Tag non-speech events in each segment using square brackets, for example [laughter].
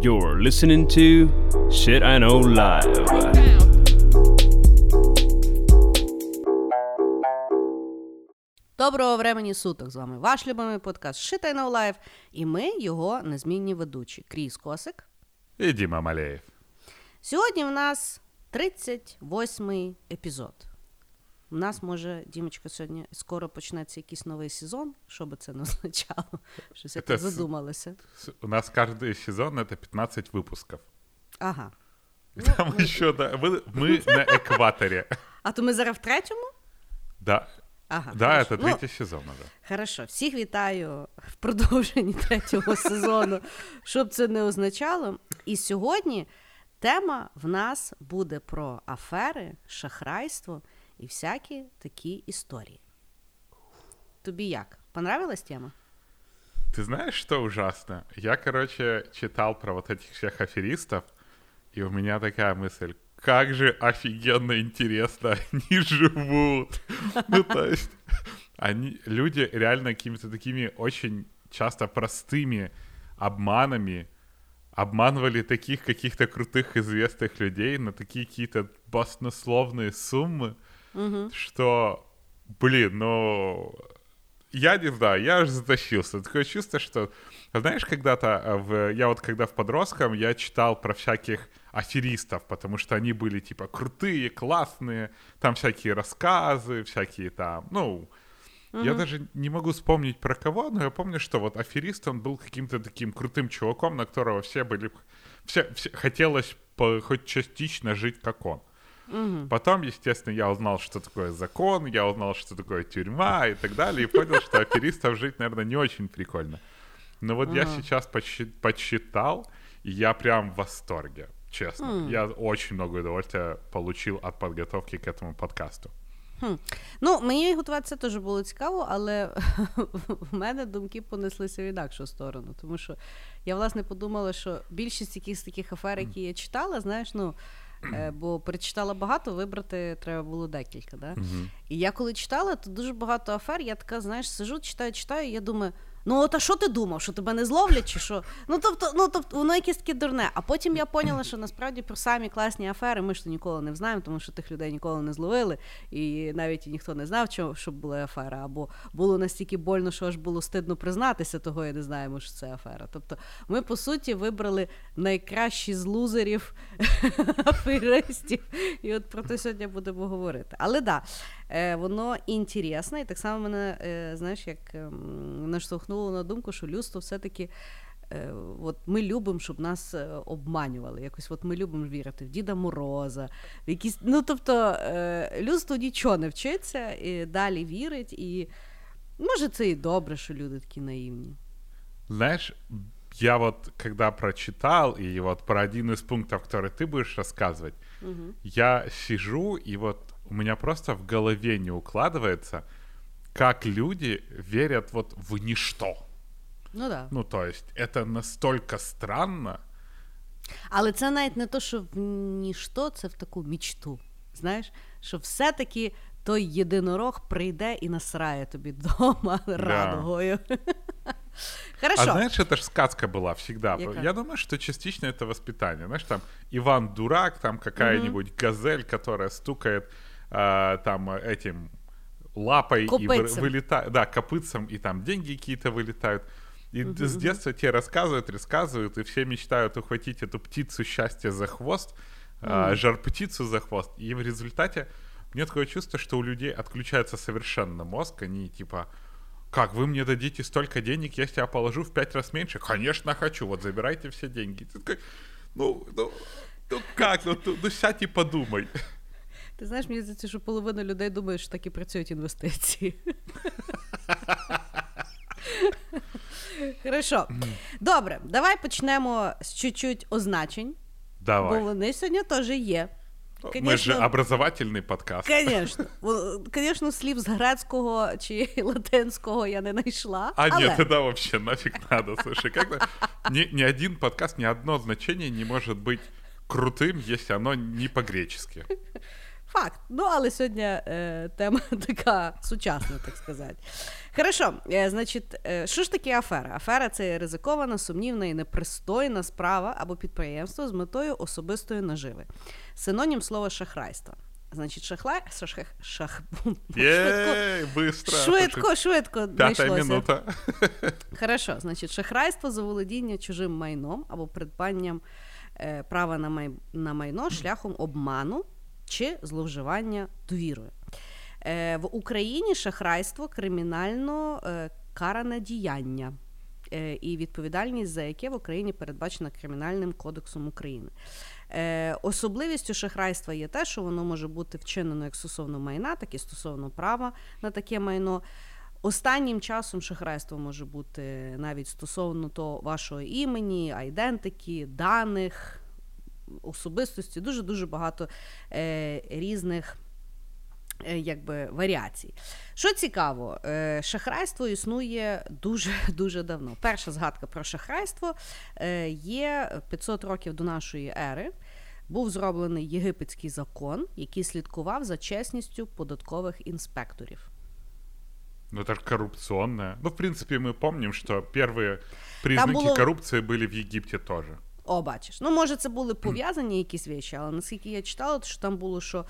You're listening to Shit I Know Live. Доброго времені суток! З вами ваш любимий подкаст Shit I Know Live, і ми його незмінні ведучі. Кріс Косик. І Діма Малеєв. Сьогодні в нас 38-й епізод. У нас, може, Дімочка, сьогодні скоро почнеться якийсь новий сезон, що би це не означало. Щось я Це так с- задумалася. С- У нас каждый сезон это 15 выпусков. Ага. Там еще, да, мы, мы на экваторе. А то ми зараз в третьому? Да, Ага. да, хорошо. это Ну, третий сезон уже. Хорошо, всіх вітаю в продовженні третього сезону, щоб це не означало. І сьогодні тема в нас буде про афери, шахрайство і всякі такі історії. Тобі як? Понравилась тема? Ты знаешь, что ужасно? Я, короче, читал про вот этих всех аферистов, и у меня такая мысль, как же офигенно интересно [laughs] они живут. Ну, то есть, они, люди реально какими-то такими очень часто простыми обманами обманывали таких каких-то крутых известных людей на такие какие-то баснословные суммы, что, блин, ну, я не знаю, я аж затащился. Такое чувство, что, знаешь, когда-то э, в, я вот когда в подростком, я читал про всяких аферистов, потому что они были типа крутые, классные, там всякие рассказы, всякие там, ну, я даже не могу вспомнить про кого, но я помню, что вот аферист, он был каким-то таким крутым чуваком, на которого все были, все, все- хотелось по- хоть частично жить, как он. Потом, естественно, я узнал, что такое закон, я узнал, что такое тюрьма и так далее, и понял, что аферистов жить, наверное, не очень прикольно. Но вот я сейчас подсчи- подсчитал, и я прям в восторге, честно. Я очень много удовольствия получил от подготовки к этому подкасту. Хм. Ну, мені готуватися теж було цікаво, але [laughs] в мене думки понеслися в інакшу сторону. Тому що я, власне, подумала, що більшість якихось таких афер, які я читала, знаєш, ну. е, Бо перечитала багато, вибрати треба було декілька. Да? І я коли читала, то дуже багато афер, я така, знаєш, сижу, читаю, читаю, і я думаю, ну от а що ти думав, що тебе не зловлять, чи що? Ну тобто, ну тобто, воно якесь таке дурне. А потім я поняла, що насправді про самі класні афери ми ж то ніколи не знаємо, тому що тих людей ніколи не зловили, і навіть ніхто не знав, що, що була афера, або було настільки больно, що аж було стидно признатися, того і не знаємо, що це афера. Тобто, ми по суті вибрали найкращі з лузерів [laughs] аферистів, і от про те сьогодні будемо говорити. Але да, воно інтересне, і так само мене, е, знаєш, як ем, наштовхнуло на думку, що людство все-таки. е, От ми любимо, щоб нас е, обманювали. Якось от ми любимо вірити в Діда Мороза, в якісь. Ну тобто е, людство нічого не вчиться і далі вірить, і може це і добре, що люди такі наївні. Знаешь, я вот когда прочитал, и вот про один из пунктов, который ты будешь рассказывать, я сижу, и вот у меня просто в голове не укладывается, как люди верят вот в ничто. Ну да. Ну, то есть, это настолько странно. Але це навіть не то, що в ніщо, це в таку мічту. Знаєш, що все-таки той єдинорог прийде і насрає тобі вдома [laughs] радугою. [laughs] Хорошо. А знаешь, это же сказка была всегда. Яка? Я думаю, что частично это воспитание. Знаешь, там Иван Дурак, там какая-нибудь газель, которая стукает а, там этим лапой и Копытцем. вылетает, да, копытцем, и там деньги какие-то вылетают. И д- с детства тебе рассказывают, рассказывают, и все мечтают ухватить эту птицу счастья за хвост, а, жар-птицу за хвост. И в результате меня такое чувство, что у людей отключается совершенно мозг, они типа, как, вы мне дадите столько денег, я тебя положу в пять раз меньше? Конечно, хочу, вот забирайте все деньги. Ты такой, ну, ну, ну как, ну, ну, ну сядь и подумай. Ти знаєш, мені здається, що половина людей думає, що так і працюють інвестиції. Хорошо. Добре, давай почнемо з чуть-чуть означень, бо Давай. вони сьогодні теж є. Мы же образовательный подкаст. Звісно. Звісно, слів з грецького чи латинського я не знайшла. А але... нет, тогда вообще нафиг надо, слушай, как ни, ни один подкаст, ни одно значение не может быть крутым, если оно не по-гречески. Факт. Ну, але сьогодні е, тема [laughs] така сучасна, так сказати. Хорошо, е, значить, е, що ж таке афера? Афера це ризикована, сумнівна і непристойна справа або підприємство з метою особистої наживи. Синонім слова шахрайства. Значить, шахла... шах... шах... Єй, быстро. швидко, швидко знайшлося. минута. Хорошо, значить, шахрайство за володіння чужим майном або придбанням е, права на, май... на майно шляхом обману чи зловживання довірою. Е, в Україні шахрайство кримінально е, каране діяння. е, І відповідальність за яке в Україні передбачена Кримінальним кодексом України. Особливістю шахрайства є те, що воно може бути вчинено як стосовно майна, так і стосовно права на таке майно. Останнім часом шахрайство може бути навіть стосовно того вашого імені, айдентики, даних, особистості, дуже дуже багато е, різних. е, Якби варіацій. Що цікаво, е, шахрайство існує дуже дуже [laughs] давно. Перша згадка про шахрайство е, є 500 років до нашої ери. Був зроблений єгипетський закон, який слідкував за чесністю податкових інспекторів. Ну, это же коррупционное. Ну, в принципе, мы помним, что первые признаки было- коррупции были в Египте тоже. О, бачиш. Ну, може, це були пов'язані якісь речі, але наскільки я читала, то що там було, що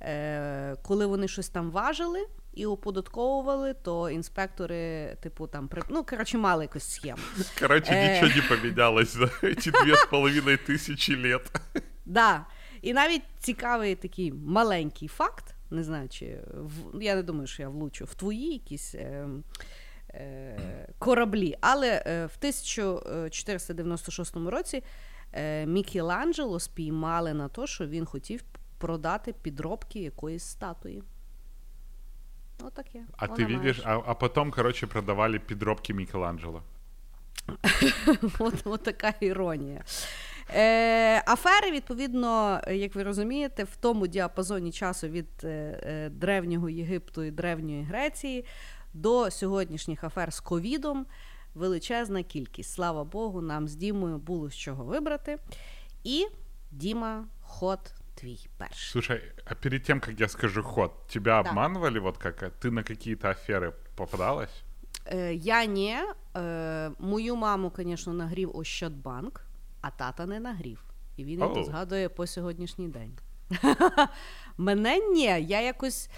е, коли вони щось там важили і оподатковували, то інспектори, типу, там при... ну, коротше, мали якусь схему. [laughs] Короче, Э. ничего не поменялось за эти две с половиной тысячи лет. [laughs] Да. І навіть цікавий такий маленький факт, не знаю, чи в... я не думаю, що я влучу в твої якісь. Е... е, Кораблі, але е, в 1496 році е, Мікеланджело спіймали на те, що він хотів продати підробки якоїсь статуї. Отаке. А Вона ты має а, а потом, короче, продавали подробки Микеланджело. [laughs] От, от така іронія. Е, афери, відповідно, як ви розумієте, в тому діапазоні часу від е, е, древнього Єгипту і древньої Греції до сьогоднішніх афер з ковідом величезна кількість. Слава Богу, нам з Дімою було з чого вибрати. І Діма, ход твій перший. Слушай, а перед тем, как я скажу ход, тебя Да. обманывали, вот как ты на какие-то аферы попадалась? Е, я ні. Е, мою маму, звісно, нагрів Ощадбанк, а тата не нагрів. І він Оу. це згадує по сьогоднішній день. [laughs] Мене ні, я якось.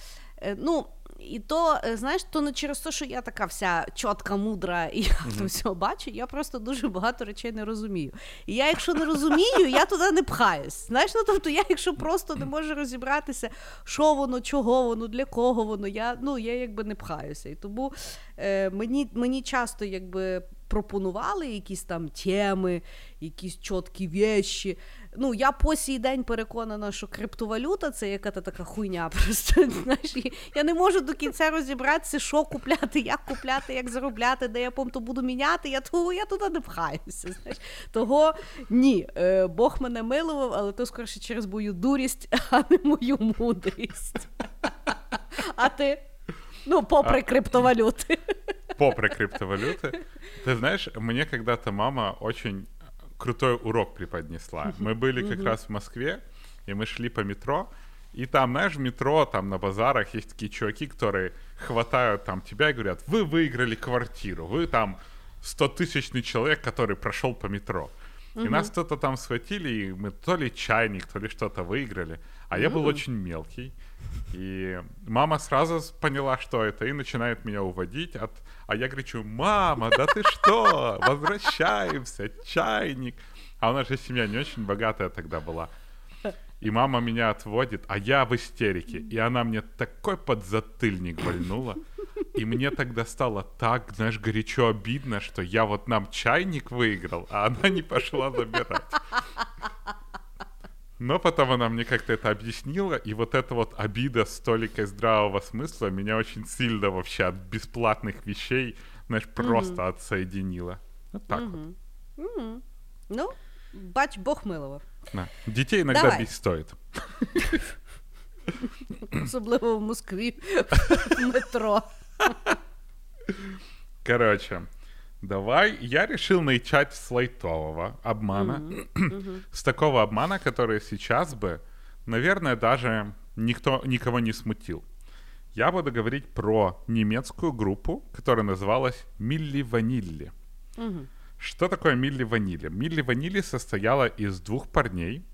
е, Ну, і то, е, знаєш, то не через те, що я така вся чітка, мудра, і я то все бачу, я просто дуже багато речей не розумію. І я, якщо не розумію, я туди не пхаюсь. Знаєш, ну тобто я, якщо просто не можу розібратися, що воно, чого воно, для кого воно, я, ну, я якби не пхаюся. І тому е, мені, мені часто якби пропонували якісь там теми, якісь чіткі вещі. Ну, я по сій день переконана, що криптовалюта це яка-то така хуйня. Просто [laughs] знаєш, я не можу до кінця розібратися, що купляти, як купляти, як заробляти, де я потім то буду міняти. Я того я туди не пхаюся. Знаєш. Того ні, е, Бог мене милував, але то скоріше через мою дурість, а не мою мудрість. А ти? Ну, попри криптовалюти. Попри криптовалюты. Ты знаешь, мне когда-то мама очень крутой урок преподнесла. Мы были как раз в Москве, и мы шли по метро, и там, знаешь, в метро, там на базарах есть такие чуваки, которые хватают там тебя и говорят, вы выиграли квартиру, вы там 100-тысячный человек, который прошел по метро. И нас кто-то там схватили, и мы то ли чайник, то ли что-то выиграли. А я был очень мелкий. И мама сразу поняла, что это, и начинает меня уводить. От... А я кричу, мама, да ты что? Возвращаемся, чайник. А у нас же семья не очень богатая тогда была. И мама меня отводит, а я в истерике. И она мне такой подзатыльник вольнула. И мне тогда стало так, знаешь, горячо обидно, что я вот нам чайник выиграл, а она не пошла забирать. Но потом она мне как-то это объяснила, и вот эта вот обида с толикой здравого смысла меня очень сильно вообще от бесплатных вещей, знаешь, просто отсоединила. Вот так вот. Мгм. Ну, бач, Бог милував. Да. Детей иногда Давай. бить стоит. [laughs] Особливо в Москві в [laughs] метро. Короче, давай. Я решил начать с лайтового обмана. [clears throat] с такого обмана, который сейчас бы, наверное, даже никто, никого не смутил. Я буду говорить про немецкую группу, которая называлась Милли Ванилли. Угу. Что такое Милли Ванилли? Милли Ванилли состояла из двух парней.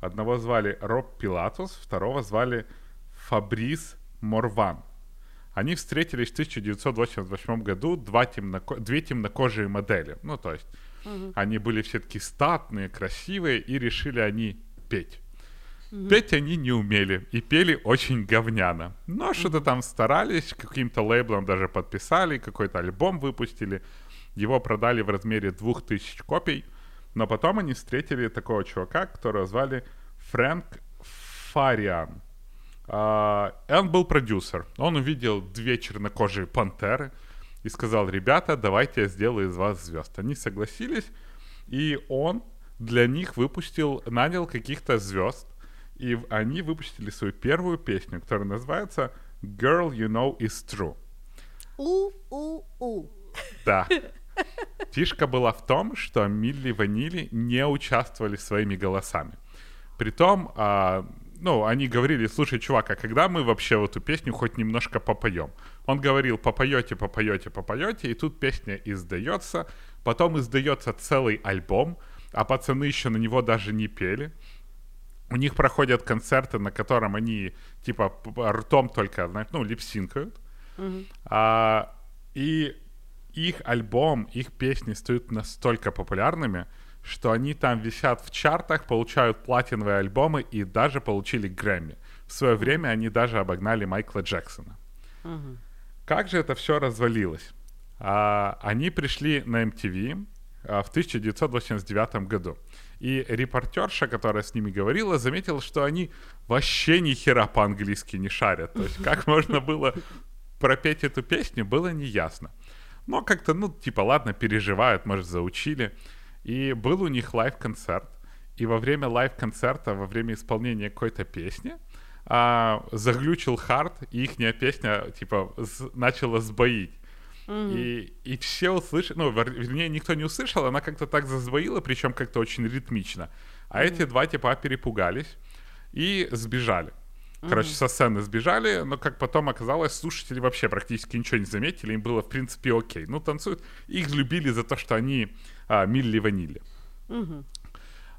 Одного звали Роб Пилатус, второго звали Фабрис Морван. Они встретились в 1988 году, два темноко... две темнокожие модели. Ну, то есть Угу. они были все-таки статные, красивые, и решили они петь. Петь они не умели и пели очень говняно. Но что-то там старались, каким-то лейблом даже подписали, какой-то альбом выпустили. Его продали в размере 2000 копий. Но потом они встретили такого чувака, которого звали Фрэнк Фариан. А, и он был продюсер. Он увидел две чернокожие пантеры и сказал, ребята, давайте я сделаю из вас звезд. Они согласились, и он для них выпустил, нанял каких-то звезд, и они выпустили свою первую песню, которая называется «Girl, You Know Is True». У-у-у. Да. Фишка была в том, что Милли Ванили не участвовали своими голосами. Притом, а, ну, они говорили, слушай, чувак, а когда мы вообще в эту песню хоть немножко попоем? Он говорил, попоете, попоете, попоете, и тут песня издается, потом издается целый альбом, а пацаны еще на него даже не пели. У них проходят концерты, на котором они, типа, ртом только, ну, липсинкают. А, и их альбом, их песни стают настолько популярными, что они там висят в чартах, получают платиновые альбомы и даже получили Грэмми. В свое время они даже обогнали Майкла Джексона. Как же это все развалилось? А, они пришли на MTV а, в 1989 году. И репортерша, которая с ними говорила, заметила, что они вообще ни хера по-английски не шарят. То есть как можно было пропеть эту песню, было неясно. Но как-то, ну, типа, ладно, переживают, может, заучили. И был у них лайв-концерт. И во время лайв-концерта, во время исполнения какой-то песни, а, заглючил хард, и их песня, типа, с- начала сбоить. И, и все услышали, ну, вер- вернее, никто не услышал, она как-то так зазвоила, причем как-то очень ритмично. А эти два типа перепугались и сбежали. Короче, со сцены сбежали, но как потом оказалось, слушатели вообще практически ничего не заметили, им было, в принципе, окей. Ну, танцуют. Их любили за то, что они а, Milli Vanilli.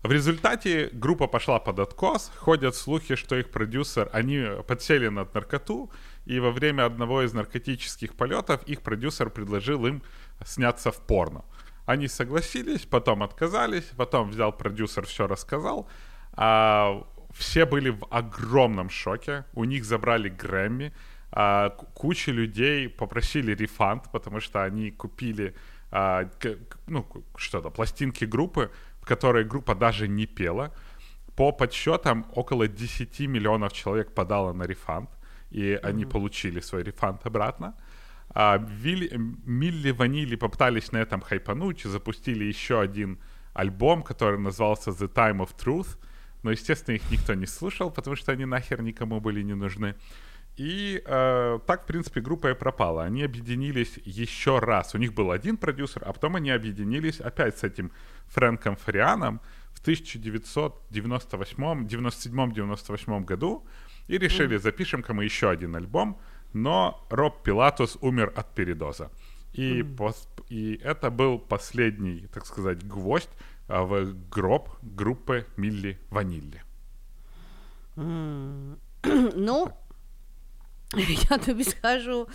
В результате группа пошла под откос. Ходят слухи, что их продюсер, они подсели на наркоту, и во время одного из наркотических полетов их продюсер предложил им сняться в порно. Они согласились, потом отказались, потом взял продюсер, все рассказал. А, все были в огромном шоке. У них забрали Грэмми. А, куча людей попросили рефанд, потому что они купили а, ну, что-то, пластинки группы, в которой группа даже не пела. По подсчетам, около 10 миллионов человек подало на рефанд, и они получили свой рефанд обратно. А, Вилли- Милли Ванили попытались на этом хайпануть, запустили еще один альбом, который назывался The Time of Truth, но, естественно, их никто не слушал, потому что они нахер никому были не нужны. И э, так, в принципе, группа и пропала. Они объединились еще раз. У них был один продюсер, а потом они объединились опять с этим Фрэнком Фарианом в 1998-97-98 году и решили, запишем-ка мы еще один альбом, но Роб Пилатус умер от передоза. И, пос- и это был последний, так сказать, гвоздь а, в гроб группы Милли Ванилли. [clears throat] Ну, [laughs] я тобі скажу,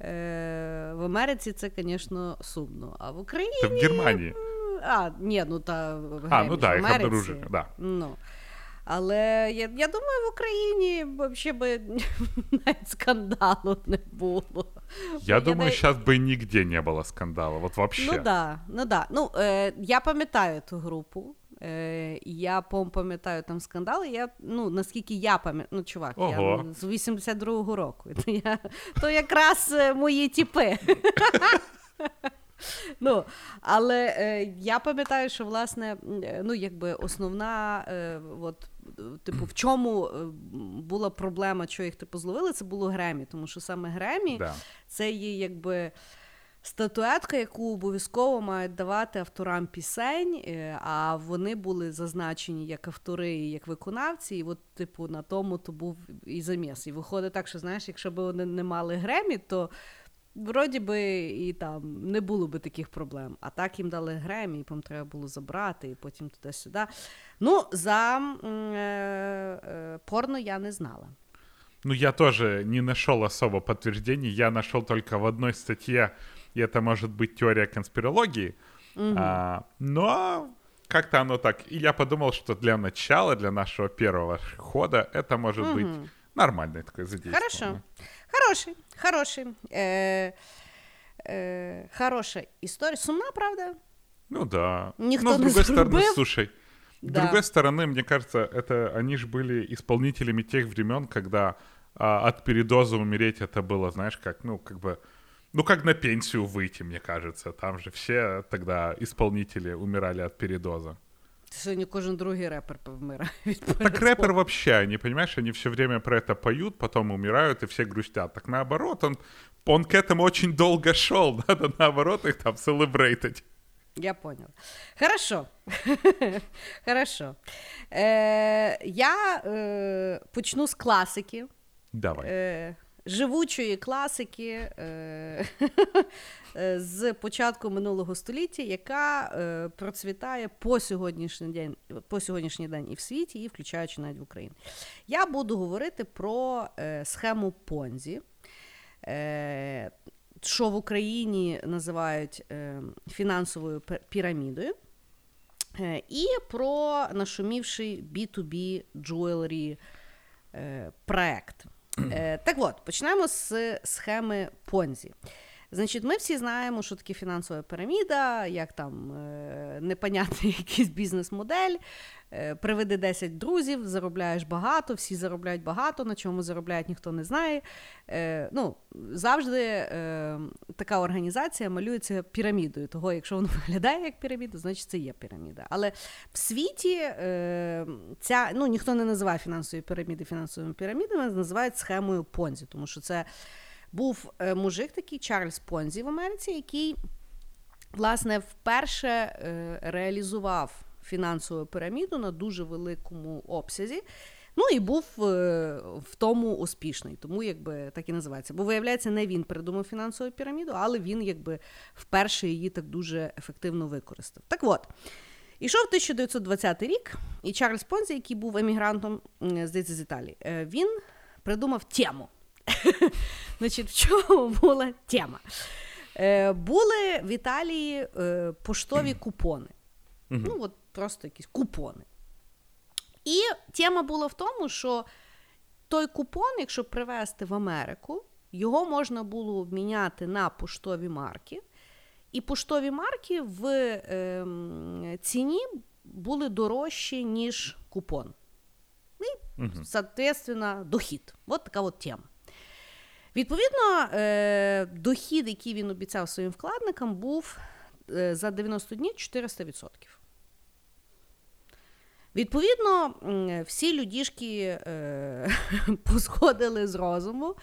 е, в Америці це, звісно, сумно. А в Україні. Это в Германии. А, ні, ну та в А, Гремі ну ж да, в їх Америці. обнаружили, да. Ну. Але я, я думаю, в Україні взагалі би [laughs] навіть скандалу не було. Я думаю, навіть- сейчас бы нигде не было скандала. Вот вообще. Ну да, ну да. Ну, е, я пам'ятаю ту групу. Е, я пам'ятаю там скандали. Я, ну, наскільки я пам'ятаю, ну, чувак, Ого. я з 82-го року. [laughs] То, я, то якраз е, мої тіпи. [laughs] Ну, але е, я пам'ятаю, що власне, е, ну, якби основна, е, от, типу, в чому е, була проблема, що їх типу зловили, це було Гремі, тому що саме Гремі Да. це є якби. Статуетка, яку обов'язково мають давати авторам пісень, е, а вони були зазначені як автори і як виконавці. І от, типу, на тому то був і заміс. І виходить так, що знаєш, якщо б вони не мали Гремі, то вроді би і там не було би таких проблем. А так їм дали Гремі, і потім треба було забрати, і потім туди-сюди. Ну, за е, е, порно я не знала. Ну, я тоже не нашел особо подтверждений. Я нашел только в одной статье, и это может быть теория конспирологии. Угу. А, но как-то оно так. И я подумал, что для начала, для нашего первого хода, это может Мгм. быть нормальное такое задействование. Хорошо. Хороший, хороший. Е, е, хороша історія. Сумна, правда? Ну да. Никто Но с не другой стороны, зарубил. слушай, с Да. другой стороны, мне кажется, это они же были исполнителями тех времен, когда а, от передоза умереть это было, знаешь, как, ну, как бы, ну, как на пенсию выйти, мне кажется. Там же все тогда исполнители умирали от передоза. Сьогодні кожен другий репер повмирає від Так передозу. рэпер вообще, они, понимаешь, они все время про это поют, потом умирают, и все грустят. Так наоборот, он, он к этому очень долго шел. [laughs] Надо наоборот их там селебрейтить. Я поняла. Хорошо. [laughs] Хорошо. Е, я е, почну з класики. Давай. Е, живучої класики е, [laughs] е, з початку минулого століття, яка е, процвітає по сьогоднішній день, по сьогоднішній день і в світі, і включаючи навіть в Україні. Я буду говорити про схему Понзі. Що в Україні називають фінансовою пірамідою, і про нашумівший B2B jewelry проект. Е, так от, почнемо з схеми Понзі. Значить, ми всі знаємо, що таке фінансова піраміда, як там е, непонятний [laughs] якийсь бізнес-модель. Е, приведи 10 друзів, заробляєш багато, всі заробляють багато, на чому заробляють, ніхто не знає. Е, ну, завжди е, така організація малюється пірамідою. Того, якщо воно [laughs] виглядає як піраміда, значить це є піраміда. Але в світі е, ця, ну, ніхто не називає фінансові піраміди фінансовими пірамідами, називають схемою Понзі, тому що це був е, мужик такий Чарльз Понзі в Америці, який власне вперше е, реалізував фінансову піраміду на дуже великому обсязі. Ну і був е, в тому успішний, тому якби так і називається. Бо виявляється, не він придумав фінансову піраміду, але він якби вперше її так дуже ефективно використав. Так от. Ішов 1920 рік, і Чарльз Понзі, який був емігрантом, здається, з Італії, він придумав тему. [laughs] Значить, в чому була тема? Е, були в Італії е, поштові купони. Ну, от просто якісь купони. І тема була в тому, що той купон, якщо привезти в Америку, його можна було обміняти на поштові марки. І поштові марки в ем, ціні були дорожчі, ніж купон. І, соответственно, дохід. От така от тема. Відповідно, е, дохід, який він обіцяв своїм вкладникам, був е, за 90 днів 400%. Відповідно, всі людішки е, [laughs] посходили з розуму.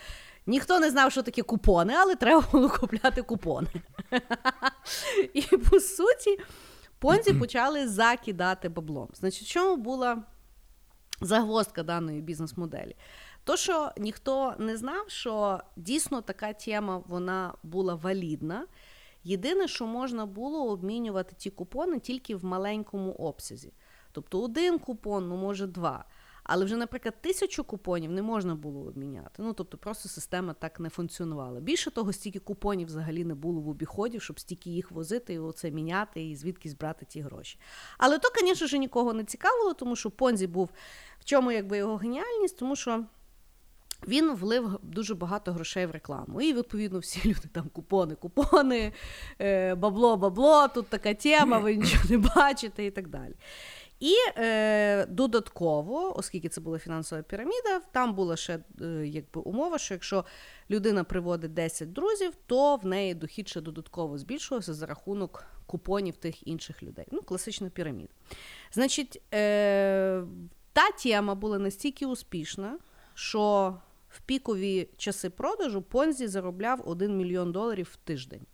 Ніхто не знав, що таке купони, але треба було купляти купони. І по суті, понзі [clears throat] почали закидати баблом. Значить, в чому була загвоздка даної бізнес-моделі? То, що ніхто не знав, що дійсно така тема вона була валідна. Єдине, що можна було обмінювати ті купони тільки в маленькому обсязі. Тобто один купон, ну може два. Але вже, наприклад, тисячу купонів не можна було обміняти. Ну тобто, просто система так не функціонувала. Більше того, стільки купонів взагалі не було в обіході, щоб стільки їх возити і оце міняти, і звідкись брати ті гроші. Але то, звісно ж, нікого не цікавило, тому що Понзі був в чому якби його геніальність, тому що. Він влив дуже багато грошей в рекламу. І, відповідно, всі люди там купони, купони, е, бабло, бабло, тут така тема, ви нічого не бачите і так далі. І е, додатково, оскільки це була фінансова піраміда, там була ще е, якби умова, що якщо людина приводить 10 друзів, то в неї дохід ще додатково збільшувався за рахунок купонів тих інших людей. Ну, класична піраміда. Значить, е, та тема була настільки успішна, що в пікові часи продажу Понзі заробляв 1 мільйон доларів в тиждень.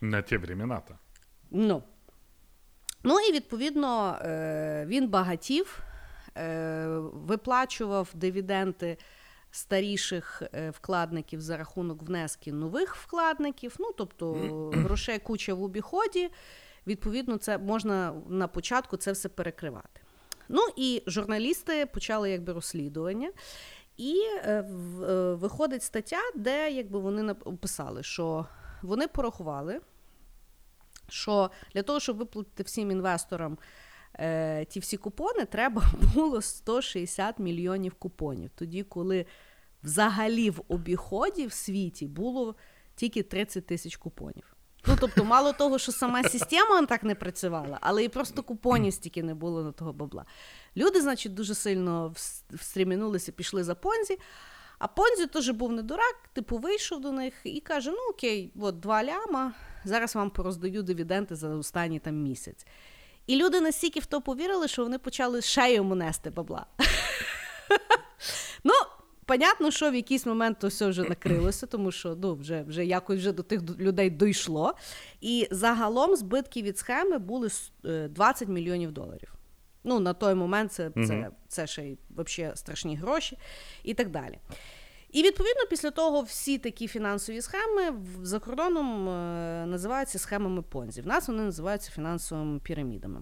На ті времена-то. Ну. Ну і відповідно е, він багатів, е, виплачував дивіденти старіших е, вкладників за рахунок внески нових вкладників. Ну, тобто грошей куча в обіході. Відповідно, це можна на початку це все перекривати. Ну і журналісти почали якби розслідування. І е, в, виходить стаття, де якби вони описали, що вони порахували, що для того, щоб виплатити всім інвесторам е, ті всі купони, треба [laughs] було 160 мільйонів купонів. Тоді, коли взагалі в обіході в світі було тільки 30 тисяч купонів. Ну, тобто, мало того, що сама система так не працювала, але і просто купонів стільки не було на того бабла. Люди, значить, дуже сильно встрімінулися, пішли за Понзі. А Понзі теж був не дурак, типу, вийшов до них і каже: ну окей, от два ляма, зараз вам пороздаю дивіденти за останній там місяць. І люди настільки в то повірили, що вони почали ще йому нести бабла. [laughs] Ну, понятно, що в якийсь момент то все вже накрилося, тому що ну, вже вже якось вже до тих людей дійшло. І загалом збитки від схеми були 20 е, мільйонів доларів. Ну, на той момент це це, це, це ще й взагалі страшні гроші і так далі. І відповідно після того всі такі фінансові схеми за кордоном е, називаються схемами Понзі. В нас вони називаються фінансовими пірамідами.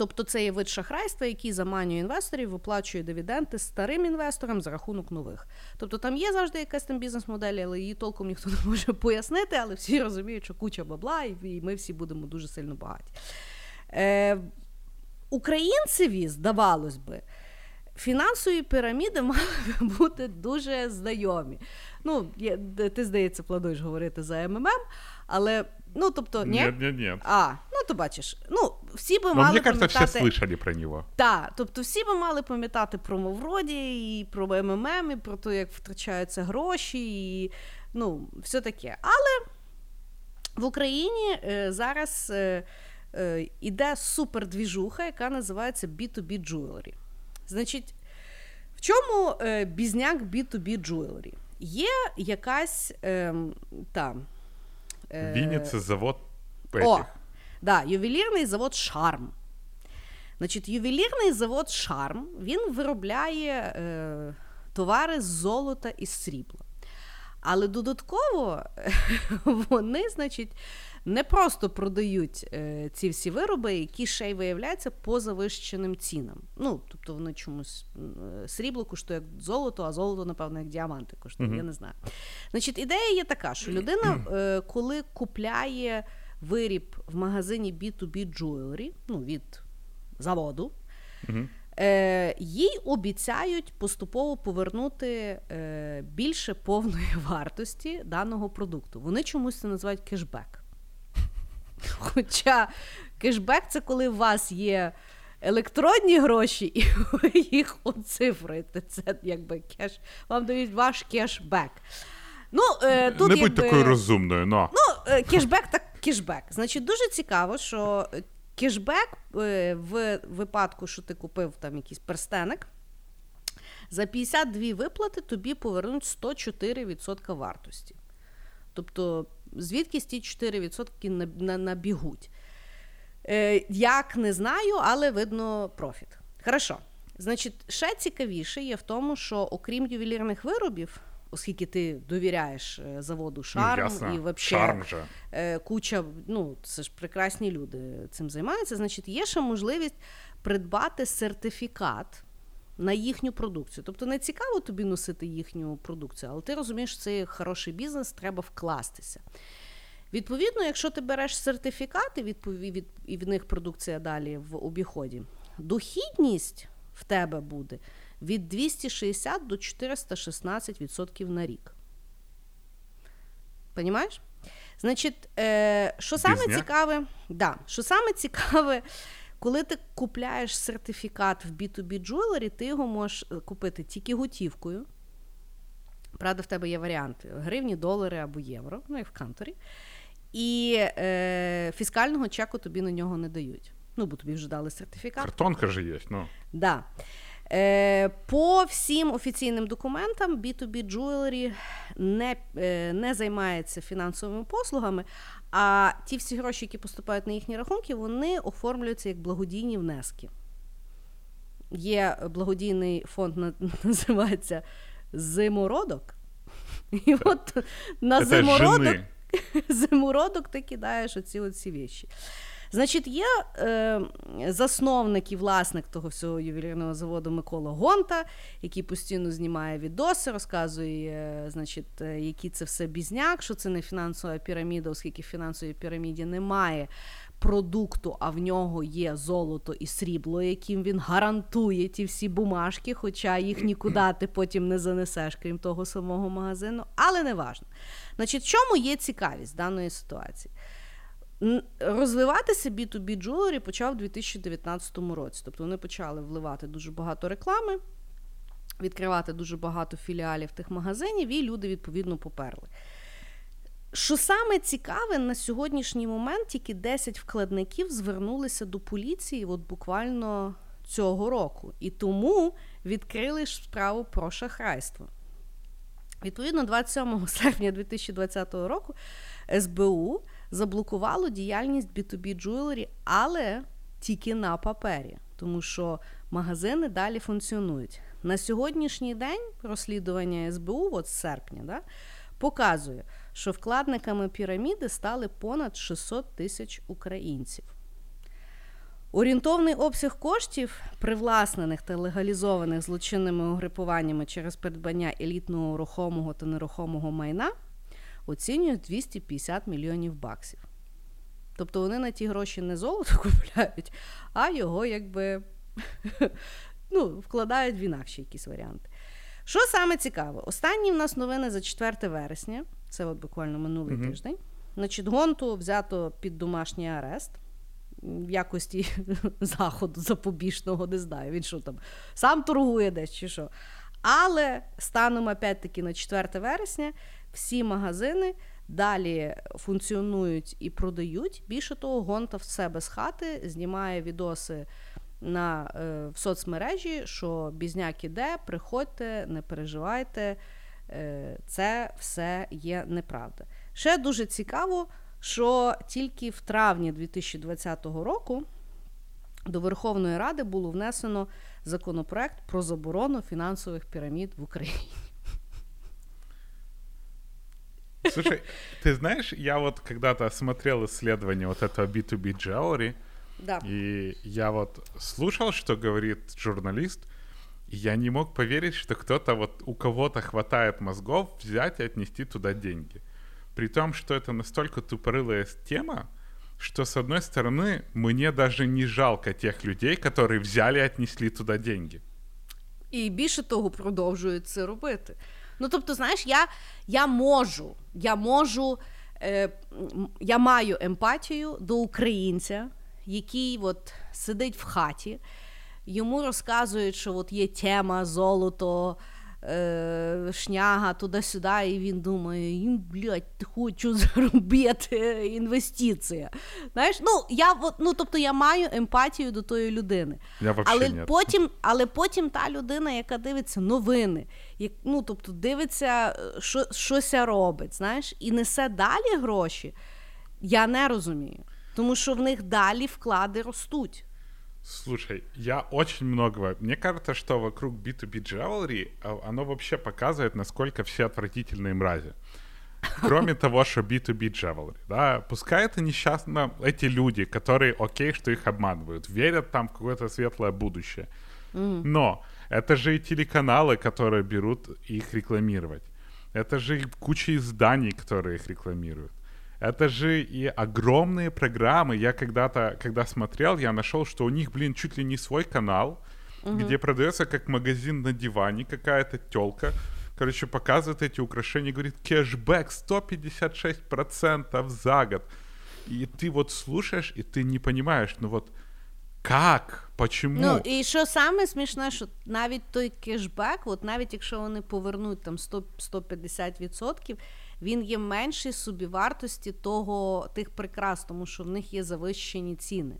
Тобто це є вид шахрайства, який заманює інвесторів, виплачує дивіденти старим інвесторам за рахунок нових. Тобто там є завжди якась там бізнес-модель, але її толком ніхто не може пояснити, але всі розуміють, що куча бабла, і ми всі будемо дуже сильно багаті. Е, Українцеві, здавалось би, фінансові піраміди мали би бути дуже знайомі. Ну, Ти, здається, плануєш говорити за МММ, але Ну, тобто, ні? Нет, нет, нет. А, ну то бачиш. Ну, всі би Но мали мені кажется, пам'ятати... всі слышали про нього. Так, тобто всі би мали пам'ятати про Мовроді, і про МММ, і про те, як втрачаються гроші, і ну, все таке. Але в Україні е, зараз е, е, іде супердвіжуха, яка називається B2B Jewelry. Значить, в чому е, бізняк B2B Jewelry? Є якась е, там. Е, Вінниця завод Петіх. О, да, ювелірний завод Шарм. Значить, Ювелірний завод Шарм він виробляє е, товари з золота і срібла. Але додатково [laughs] вони, значить, не просто продають е, ці всі вироби, які ще й виявляються по завищеним цінам. Ну, тобто вони чомусь е, срібло коштує як золото, а золото, напевно, як діаманти коштує. Mm-hmm. Я не знаю. Значить, ідея є така, що людина, [clears throat] е, коли купляє виріб в магазині B2B Jewelry, ну, від заводу. Mm-hmm. Е, Їй обіцяють поступово повернути е, більше повної [laughs] вартості даного продукту. Вони чомусь це називають кешбек. [laughs] Хоча кешбек це коли у вас є електронні гроші, і ви [laughs] їх оцифруєте. Це якби кеш, вам дають ваш кешбек. Ну, е, тут, Не будь якби... такою розумною. но. Ну, е, кешбек так кешбек. Значить, дуже цікаво, що кешбек е, в випадку, що ти купив там якийсь перстеник, за 52 виплати тобі повернуть 104% вартості. Тобто звідки ті 4% набігуть. Е, Як не знаю, але видно профіт. Хорошо. Значить, ще цікавіше є в тому, що окрім ювелірних виробів, оскільки ти довіряєш е, заводу Шарм ну, і вообще е, куча, ну це ж прекрасні люди цим займаються, значить, є ще можливість придбати сертифікат на їхню продукцію. Тобто не цікаво тобі носити їхню продукцію, але ти розумієш, що це хороший бізнес, треба вкластися. Відповідно, якщо ти береш сертифікати, відповід, і в них продукція далі в обіході, дохідність в тебе буде від 260 до 416% на рік. Понімаєш? Значить, е, що саме цікаве, да, що саме цікаве, коли ти купляєш сертифікат в B2B Jewelry, ти його можеш е, купити тільки готівкою. Правда, в тебе є варіанти: гривні, долари або євро, ну як в канторі. І е, фіскального чеку тобі на нього не дають. Ну, бо тобі вже дали сертифікат. Картонка же є, ну. Да. Е, По всім офіційним документам B2B Jewelry не, е, не займається фінансовими послугами, а ті всі гроші, які поступають на їхні рахунки, вони оформлюються як благодійні внески. Є благодійний фонд, [laughs] називається Зимородок. І от на зимородок, [laughs] зимородок ти кидаєш оці оці віші. Значить, є е, засновник і власник того всього ювелірного заводу Микола Гонта, який постійно знімає відоси, розказує, е, значить, е, який це все бізняк, що це не фінансова піраміда, оскільки в фінансовій піраміді немає продукту, а в нього є золото і срібло, яким він гарантує ті всі бумажки, хоча їх нікуди ти потім не занесеш, крім того самого магазину. Але не важно. Значить, в чому є цікавість даної ситуації? Розвиватися B2B Jewelry почав у 2019 році. Тобто вони почали вливати дуже багато реклами, відкривати дуже багато філіалів тих магазинів, і люди, відповідно, поперли. Що саме цікаве, на сьогоднішній момент тільки 10 вкладників звернулися до поліції от буквально цього року. І тому відкрили справу про шахрайство. Відповідно, 27 [laughs] серпня 2020 року СБУ заблокувало діяльність B2B Jewelry, але тільки на папері, тому що магазини далі функціонують. На сьогоднішній день розслідування СБУ, от з серпня, да, показує, що вкладниками піраміди стали понад 600 тисяч українців. Орієнтовний обсяг коштів, привласнених та легалізованих злочинними угрупуваннями через придбання елітного рухомого та нерухомого майна оцінюють 250 мільйонів баксів. Тобто вони на ті гроші не золото [laughs] купляють, а його якби [laughs] ну, вкладають в інакші якісь варіанти. Що саме цікаве, останні в нас новини за 4 вересня, це от буквально минулий mm-hmm. тиждень. Значить, Гонту взято під домашній арест в якості [laughs] заходу запобіжного, не знаю, він що там сам торгує десь чи що. Але станом опять-таки на 4 вересня всі магазини далі функціонують і продають. Більше того, Гонта в себе з хати знімає відоси на, е, в соцмережі, що бізняк іде, приходьте, не переживайте, е, це все є неправда. Ще дуже цікаво, що тільки в травні 2020 року до Верховної Ради було внесено законопроект про заборону фінансових пірамід в Україні. Слушай, ты знаешь, я вот когда-то смотрел исследование вот этого B2B Jewelry, да. и я вот слушал, что говорит журналист, и я не мог поверить, что кто-то вот, у кого-то хватает мозгов взять и отнести туда деньги. При том, что это настолько тупорылая тема, что, с одной стороны, мне даже не жалко тех людей, которые взяли и отнесли туда деньги. І більше того, продовжують це робити. Ну, тобто, знаєш, я я можу, Я можу, е, я маю емпатію до українця, який от сидить в хаті, йому розказують, що от є тема золото е, шняга туди-сюди, і він думає, блядь, хочу [laughs] зробити інвестиція. Знаєш, ну я ну, тобто я маю емпатію до тої людини. Я але потім, але потім та людина, яка дивиться новини, як, ну тобто дивиться, що щось робить, знаєш, і несе далі гроші, я не розумію. Тому що в них далі вклади ростуть. Слушай, я очень многого... Мне кажется, что вокруг B2B Jewelry а, оно вообще показывает, насколько все отвратительные мрази. Кроме того, что B2B Jewelry, да, пускай это несчастно эти люди, которые, окей, что их обманывают, верят там в какое-то светлое будущее. Но это же и телеканалы, которые берут их рекламировать. Это же и куча изданий, которые их рекламируют. Это же и огромные программы. Я когда-то, когда смотрел, я нашел, что у них, блин, чуть ли не свой канал, угу. где продается как магазин на диване какая-то телка. Короче, показывает эти украшения, говорит, кэшбэк 156% за год. И ты вот слушаешь, и ты не понимаешь, ну вот как? Почему? Ну, і що саме смішне, що навіть той кешбек, от навіть якщо вони повернуть там 100, 150%, він є менший собівартості того тих прикрас, тому що в них є завищені ціни.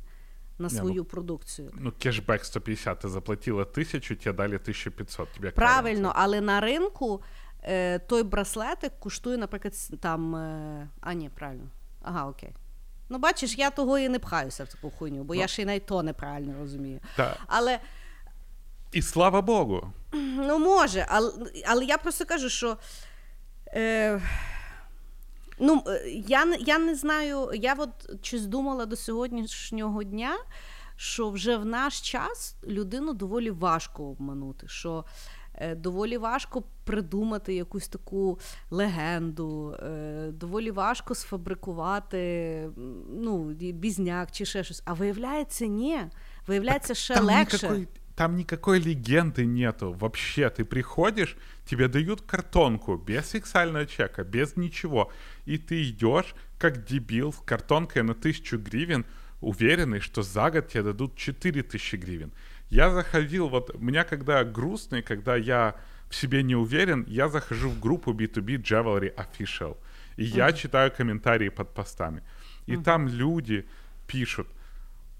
на Не, свою продукцію. Ну, кешбэк 150, ты заплатила 1000, тебе дали 1500. Тебе Правильно, але на ринку е, той браслетик коштує, наприклад, там. Е, а, ні, правильно. Ага, окей. Ну, бачиш, я того і не пхаюся в таку хуйню, бо я ще й навіть то неправильно розумію. Да. Але И слава богу. Ну, може, але, але я просто кажу, що. Е, ну, е, я, я не знаю, я от щось думала до сьогоднішнього дня, що вже в наш час людину доволі важко обманути. що е, Доволі важко придумати якусь таку легенду, е, доволі важко сфабрикувати ну, бізняк чи ще щось. А виявляється, ні. Виявляється, ще Там легше. никакой, там никакой легенды нету. Вообще, ты приходишь, тебе дают картонку без фиксального чека, без ничего. И ты идешь, как дебил, с картонкой на тысячу гривен, уверенный, что за год тебе дадут 4000 гривен. Я заходил, вот, у меня когда грустно, и когда я в себе не уверен, я захожу в группу B2B Jewelry Official. И я читаю комментарии под постами. И там люди пишут,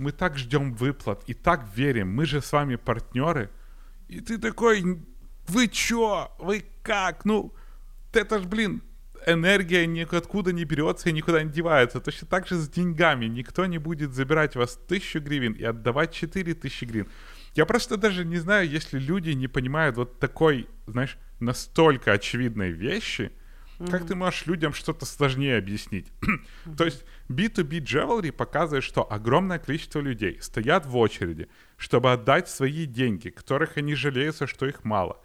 мы так ждем выплат и так верим, мы же с вами партнеры. И ты такой, вы чё, вы как? Ну, это ж, блин, энергия никоткуда не берется и никуда не девается. Точно так же с деньгами. Никто не будет забирать у вас тысячу гривен и отдавать четыре тысячи гривен. Я просто даже не знаю, если люди не понимают вот такой, знаешь, настолько очевидной вещи, как ты можешь людям что-то сложнее объяснить? [clears throat] То есть B2B Jewelry показывает, что огромное количество людей стоят в очереди, чтобы отдать свои деньги, которых они жалеются, что их мало.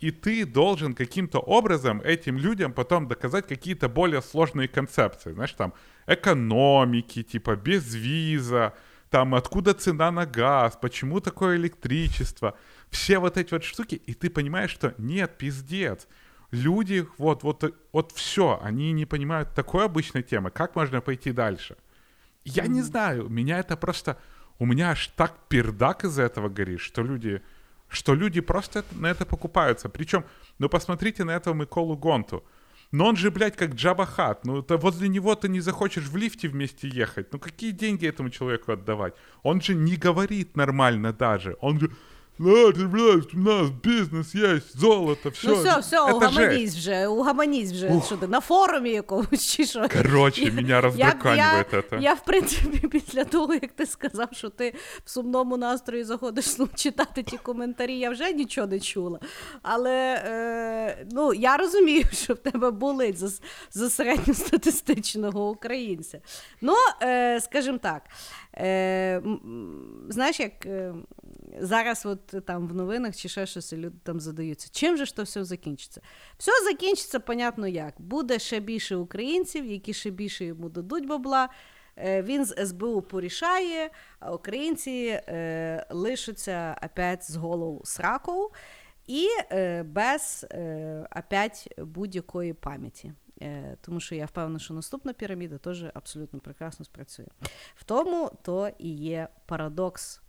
И ты должен каким-то образом этим людям потом доказать какие-то более сложные концепции. Знаешь, там экономики, типа без виза, там откуда цена на газ, почему такое электричество. Все вот эти вот штуки, и ты понимаешь, что нет, пиздец. Люди, вот, вот, вот все, они не понимают такой обычной темы, как можно пойти дальше. Я не знаю, меня это просто, у меня аж так пердак из-за этого горит, что люди, что люди просто на это покупаются. Причем, ну посмотрите на этого Миколу Гонту. Но он же, блядь, как Джаба Хат. Ну, это возле него ты не захочешь в лифте вместе ехать. Ну, какие деньги этому человеку отдавать? Он же не говорит нормально даже. Он же, да, блядь, у нас бизнес есть, золото, все. Ну все, все, угаманісь вже, угаманісь вже. Що ти на форумі якомусь [laughs] чи що? Короче, меня Я, раздраканивает я, я, в принципі, [laughs] після того, як ти сказав, що ти в сумному настрої заходиш ну, читати ті коментарі, я вже нічого не чула. Але е, ну, я розумію, [laughs] що в тебе болить за, за середньостатистичного українця. Ну, е, скажімо так, е, знаєш, як е, зараз от там в новинах чи ще щось люди там задаються, чим же ж то все закінчиться? Все закінчиться, понятно як. Буде ще більше українців, які ще більше йому дадуть бабла. Е, Він з СБУ порішає, а українці е, лишаться опять з голову сраков і е, без е, опять будь-якої пам'яті. Е, тому що я впевнена, що наступна піраміда теж абсолютно прекрасно спрацює. В тому то і є парадокс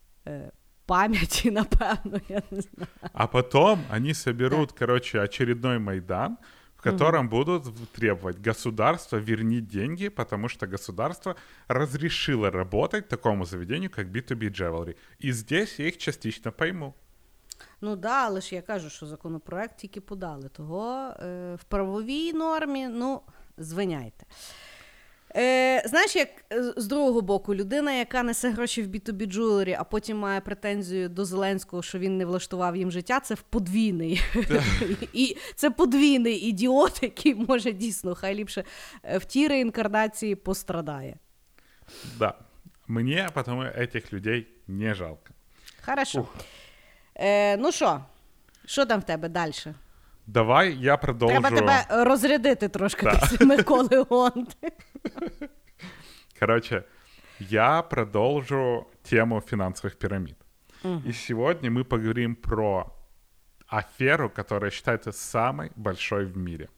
пам'яті, [laughs] напевно, я не знаю. А потом они соберут, короче, очередной Майдан, в котором будут в- требовать государство верни деньги, потому что государство разрешило работать такому заведению, как B2B Jewelry. И здесь я их частично пойму. Ну да, але ж я кажу, що законопроект тільки подали. Того е, в правовій нормі, ну, звиняйте. Е, знаєш, як е, з другого боку, людина, яка несе гроші в B2B Jewelry, а потім має претензію до Зеленського, що він не влаштував їм життя, це в подвійний. [laughs] І це подвійний ідіот, який може дійсно хай ліпше е, в тій реінкарнації пострадає. Да. Мне потому этих людей не жалко. Хорошо. Е, ну що, що там в тебе далі? Давай я продолжу. Треба тебе розрядити трошки Так. після Миколи Гонти. [laughs] Короче, я продолжу тему финансовых пирамид. И сегодня мы поговорим про аферу, которая считается самой большой в мире.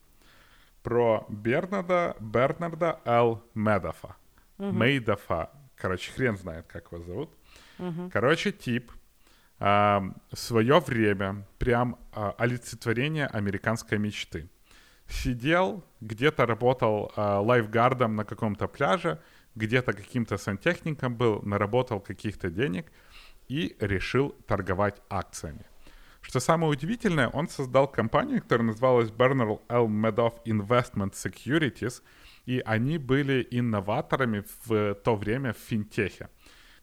Про Бернарда, Бернарда Л. Медофа. Мейдофа. Короче, хрен знает, как его зовут. Короче, тип в свое время прям а, олицетворение американской мечты. Сидел, где-то работал а, лайфгардом на каком-то пляже, где-то каким-то сантехником был, наработал каких-то денег и решил торговать акциями. Что самое удивительное, он создал компанию, которая называлась Bernard L. Madoff Investment Securities, и они были инноваторами в то время в финтехе.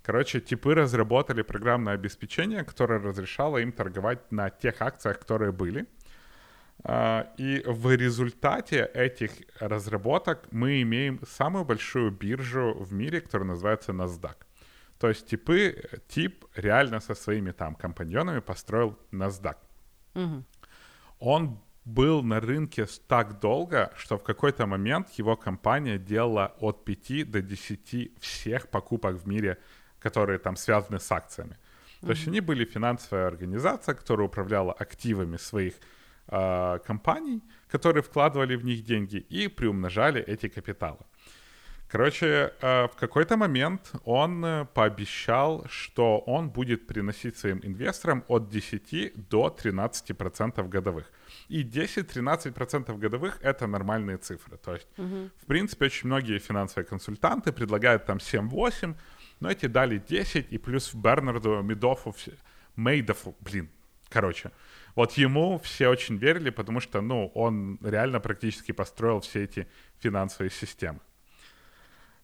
Короче, типы разработали программное обеспечение, которое разрешало им торговать на тех акциях, которые были. А, и в результате этих разработок мы имеем самую большую биржу в мире, которая называется NASDAQ. То есть типы, тип реально со своими там компаньонами построил NASDAQ. Угу. Он был на рынке так долго, что в какой-то момент его компания делала от 5 до 10 всех покупок в мире, которые там связаны с акциями. Mm-hmm. То есть они были финансовая организация, которая управляла активами своих э, компаний, которые вкладывали в них деньги и приумножали эти капиталы. Короче, э, в какой-то момент он э, пообещал, что он будет приносить своим инвесторам от 10 до 13% годовых. И 10-13% годовых — это нормальные цифры. То есть, угу. в принципе, очень многие финансовые консультанты предлагают там 7-8, но эти дали 10, и плюс Бернарду, Медофу, Мейдофу, блин, короче. Вот ему все очень верили, потому что, ну, он реально практически построил все эти финансовые системы.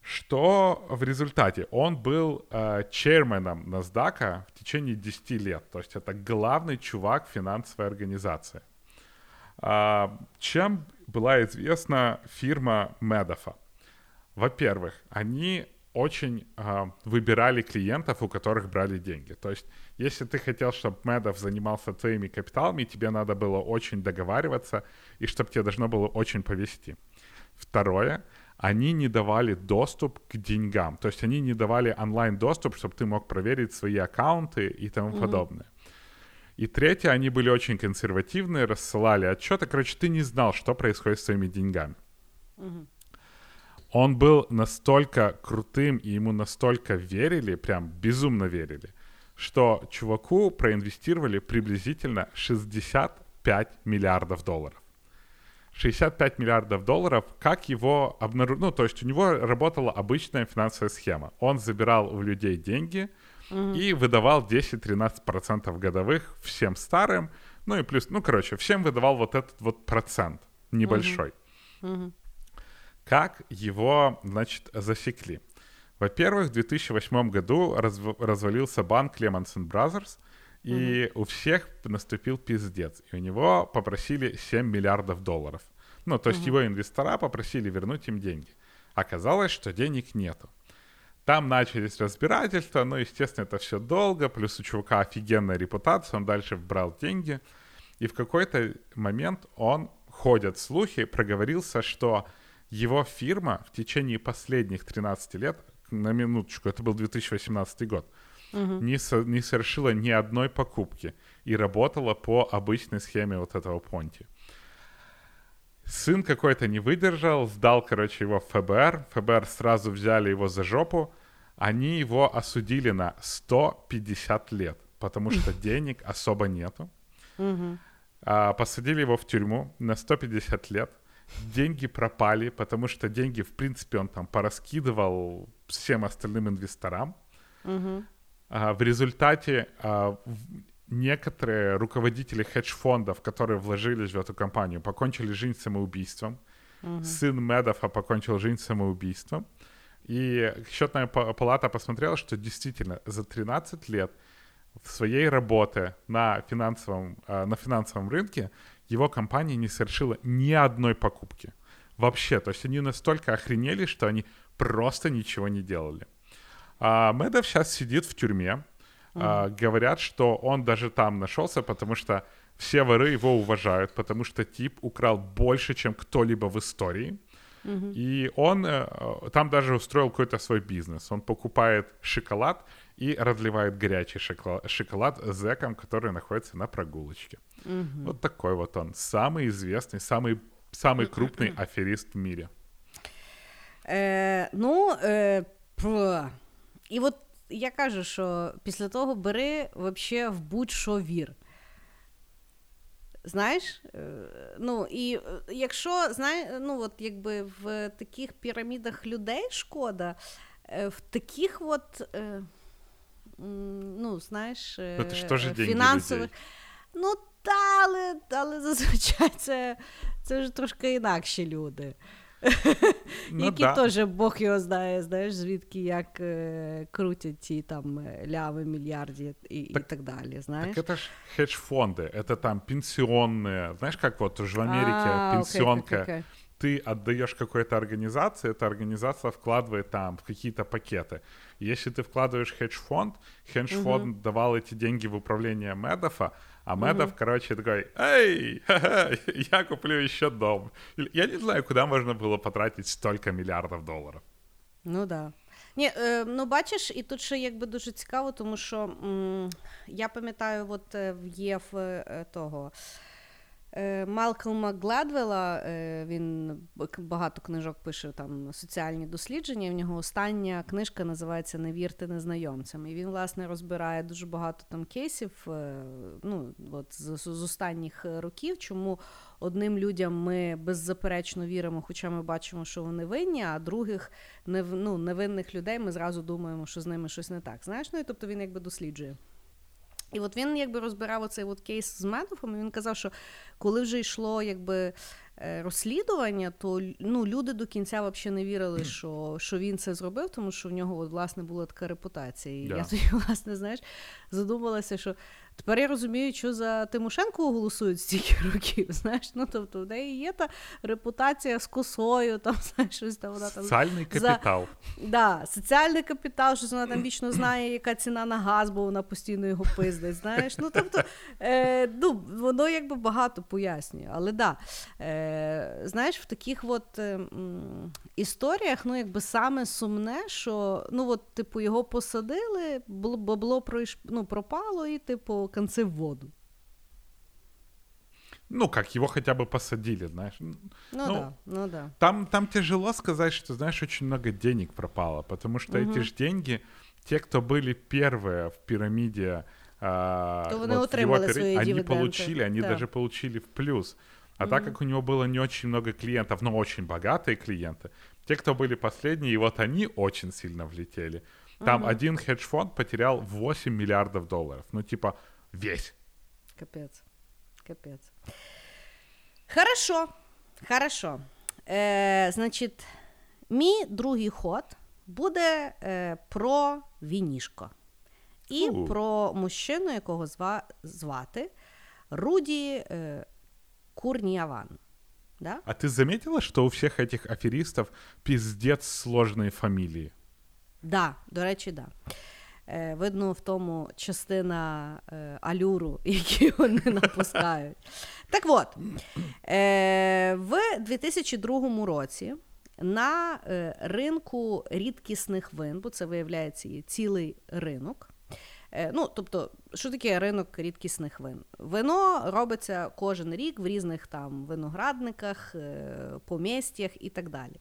Что в результате? Он был э, черменом NASDAQ в течение 10 лет. То есть это главный чувак финансовой организации. А, чем была известна фирма Медофа? Во-первых, они очень а, выбирали клиентов, у которых брали деньги. То есть, если ты хотел, чтобы Медов занимался твоими капиталами, тебе надо было очень договариваться, и чтобы тебе должно было очень повести. Второе, они не давали доступ к деньгам. То есть они не давали онлайн-доступ, чтобы ты мог проверить свои аккаунты и тому mm-hmm. подобное. И третье, они были очень консервативные, рассылали отчеты. Короче, ты не знал, что происходит с твоими деньгами. Mm-hmm. Он был настолько крутым, и ему настолько верили, прям безумно верили, что чуваку проинвестировали приблизительно 65 миллиардов долларов. 65 миллиардов долларов, как его обнаружить? Ну, то есть у него работала обычная финансовая схема. Он забирал у людей деньги mm-hmm. и выдавал 10-13% годовых всем старым, ну и плюс, ну, короче, всем выдавал вот этот вот процент небольшой. Mm-hmm. Mm-hmm. Как его, значит, засекли? Во-первых, в 2008 году разв- развалился банк Lehman Brothers, и mm-hmm. у всех наступил пиздец. И у него попросили 7 миллиардов долларов. Ну, то есть mm-hmm. его инвестора попросили вернуть им деньги. Оказалось, что денег нету. Там начались разбирательства, но, естественно, это все долго, плюс у чувака офигенная репутация, он дальше брал деньги. И в какой-то момент он, ходят слухи, проговорился, что его фирма в течение последних 13 лет, на минуточку, это был 2018 год, угу. не, со, не совершила ни одной покупки и работала по обычной схеме вот этого Понти. Сын какой-то не выдержал, сдал, короче, его в ФБР. ФБР сразу взяли его за жопу. Они его осудили на 150 лет, потому что [laughs] денег особо нету. А, посадили его в тюрьму на 150 лет. Деньги пропали, потому что деньги, в принципе, он там пораскидывал всем остальным инвесторам. А, в результате а, некоторые руководители хедж-фондов, которые вложились в эту компанию, покончили жизнь самоубийством. Угу. Сын Медофа покончил жизнь самоубийством. И счетная палата посмотрела, что действительно за 13 лет в своей работе на финансовом, а, на финансовом рынке его компания не совершила ни одной покупки. Вообще, то есть они настолько охренели, что они просто ничего не делали. А Медов сейчас сидит в тюрьме, а, говорят, что он даже там нашелся, потому что все воры его уважают, потому что тип украл больше, чем кто-либо в истории. Mm-hmm. И он э, там даже устроил какой-то свой бизнес. Он покупает шоколад и разливает горячий шоколад, шоколад зэкам, которые находятся на прогулочке. Mm-hmm. Вот такой вот он. Самый известный, самый, самый крупный [clears throat] аферист в мире. Е, ну, е, і от я кажу, що після того бери вообще в будь-що вір. Знаєш, ну і якщо знає, ну от якби в таких пірамідах людей шкода, в таких от, ну, знаєш, фінансових. Ну, та, але але зазвичай [laughs] це це вже трошки інакші люди. Ну, Які да. теж Бог його знає, знаєш, звідки як е, крутять ті там е, ляви, мільярді і так, і так далі. знаєш. Так это ж хедж-фонды, это там пенсионные, знаешь, как вот уже в Америке а, пенсионка, okay, okay, okay. ты отдаешь какой-то организации, эта организация вкладывает там в какие-то пакеты. Если ты вкладываешь хедж-фонд, хедж-фонд угу. давал эти деньги в управление Медофа, а Медов, угу. короче, такой, эй, [laughs] я куплю еще дом. Я не знаю, куда можно было потратить столько мільярдів доларів. Ну да. Ні, е, ну бачиш, і тут ще якби дуже цікаво, тому що м, я пам'ятаю, от е, є в е, того. Е, Малкольма Гладвела, е, він багато книжок пише там соціальні дослідження. В нього остання книжка називається Не вірте незнайомцям. І він, власне, розбирає дуже багато там кейсів е, ну, от з, з останніх років, чому одним людям ми беззаперечно віримо, хоча ми бачимо, що вони винні, а других ну, невинних людей ми зразу думаємо, що з ними щось не так. Знаєш, ну і тобто він якби досліджує. І от він якби розбирав оцей от кейс з Медофом, і він казав, що коли вже йшло якби Е, розслідування, то ну, люди до кінця взагалі не вірили, що що він це зробив, тому що в нього от, власне була така репутація. І yeah. я [laughs] тоді, власне, знаєш, задумалася, що тепер я розумію, що за Тимошенко голосують стільки років. [laughs] Знаєш, ну тобто в неї є та репутація з косою, там [laughs] знаєш, щось там вона там соціальний капітал. За, да, Соціальний капітал, що вона там вічно знає, яка ціна на газ, бо вона постійно його пиздить. Знаєш, ну тобто, е, ну, воно якби багато пояснює, але да. Е, знаєш, в таких от е, історіях, ну, якби саме сумне, що ну, от, типу, його посадили, бабло пройш... ну, пропало, і, типу, конце в воду. Ну, как его хотя бы посадили, знаешь. Ну, ну да, ну да. Там, там тяжело сказать, что, знаешь, очень много денег пропало, потому что угу. эти же деньги, те, кто были первые в пирамиде, а, вони вот его, свої они получили, они да. даже получили в плюс. А mm-hmm. так как у него было не очень много клиентов, но очень богатые клиенты, те, кто были последние, и вот они очень сильно влетели. Там mm-hmm. один хедж-фонд потерял 8 миллиардов долларов. Ну, типа, весь. Капец. Капец. Хорошо. Хорошо. Е, Значить, мій другий ход буде е, про вінішко. І uh. про мужчину, якого зва, звати Руді е, Курниаван. Да? А ты заметила, что у всех этих аферистов пиздец сложные фамилии? Да, до речі, да. Е, Видно в тому частина е, алюру, [laughs] які вони напускають. Так от, е, в 2002 році на е, ринку рідкісних вин, бо це виявляється є цілий ринок. Е, ну, тобто, що таке ринок рідкісних вин? Вино робиться кожен рік в різних там виноградниках, е, помістях і так далі.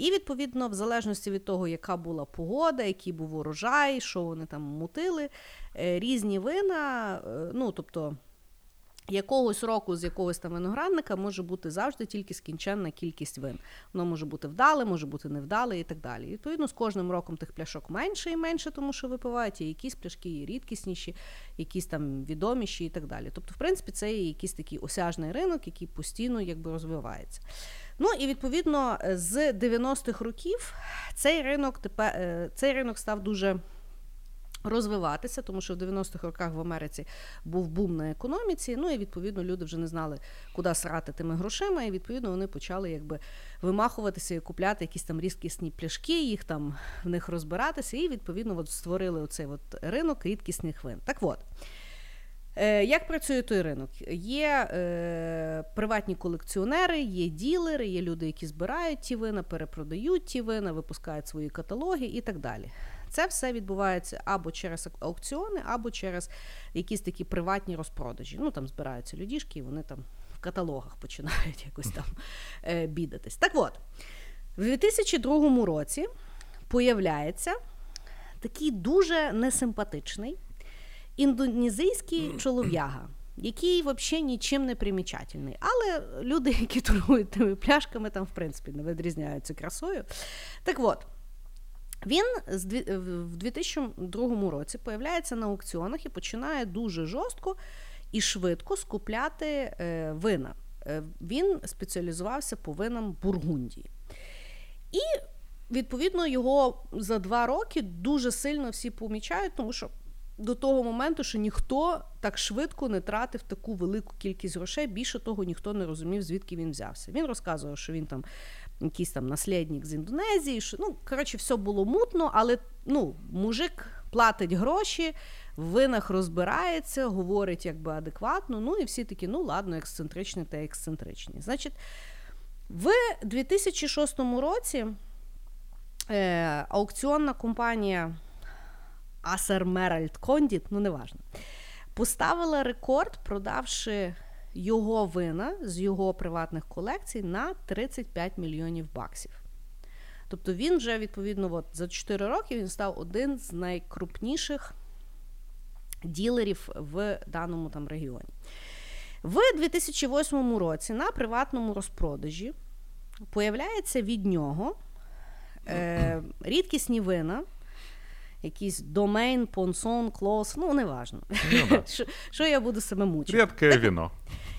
І, відповідно, в залежності від того, яка була погода, який був урожай, що вони там мутили, е, різні вина, ну, тобто якогось року з якогось там виноградника може бути завжди тільки скінченна кількість вин. Воно може бути вдале, може бути невдале і так далі. І, відповідно, з кожним роком тих пляшок менше і менше, тому що випивають, і якісь пляшки є рідкісніші, якісь там відоміші і так далі. Тобто, в принципі, це є якийсь такий осяжний ринок, який постійно якби розвивається. Ну і відповідно з 90-х років цей ринок тепер е, цей ринок став дуже розвиватися, тому що в 90-х роках в Америці був бум на економіці. Ну і відповідно люди вже не знали, куди срати тими грошима, і відповідно вони почали якби вимахуватися і купляти якісь там рідкісні пляшки, їх там в них розбиратися, і відповідно от створили оцей от ринок рідкісних вин. Так от. Е, як працює той ринок? Є е, приватні колекціонери, є ділери, є люди, які збирають ті вина, перепродають ті вина, випускають свої каталоги і так далі. Це все відбувається або через аукціони, або через якісь такі приватні розпродажі. Ну там збираються людішки, і вони там в каталогах [laughs] починають якось там е, бідатись. Так от, в 2002 році появляється такий дуже несимпатичний індонезійський чолов'яга, який взагалі нічим не примічательний. Але люди, які [laughs] торгують тими пляшками, там, в принципі, не відрізняються красою. Так от. Він в 2002 році появляється на аукціонах і починає дуже жорстко і швидко скупляти е, вина. Е, він спеціалізувався по винам Бургундії. І, відповідно, його за два роки дуже сильно всі помічають, тому що до того моменту, що ніхто так швидко не тратив таку велику кількість грошей. Більше того, ніхто не розумів, звідки він взявся. Він розказував, що він там якийсь там наслідник з Індонезії. Що, Ну, коротше, все було мутно, але ну, мужик платить гроші, в винах розбирається, говорить якби адекватно. Ну і всі такі, ну ладно, ексцентричні та ексцентричні. Значить, в 2006 році е, аукціонна компанія Асер Меральд Кондіт, ну неважно, поставила рекорд, продавши його вина з його приватних колекцій на 35 мільйонів баксів. Тобто він вже, відповідно, от, за 4 роки він став один з найкрупніших ділерів в даному там регіоні. В 2008 році на приватному розпродажі появляється від нього е, рідкісні вина якийсь домейн, понсон, клос, ну неважно. Ну, [laughs] що, що я буду себе мучити? Рідке віно.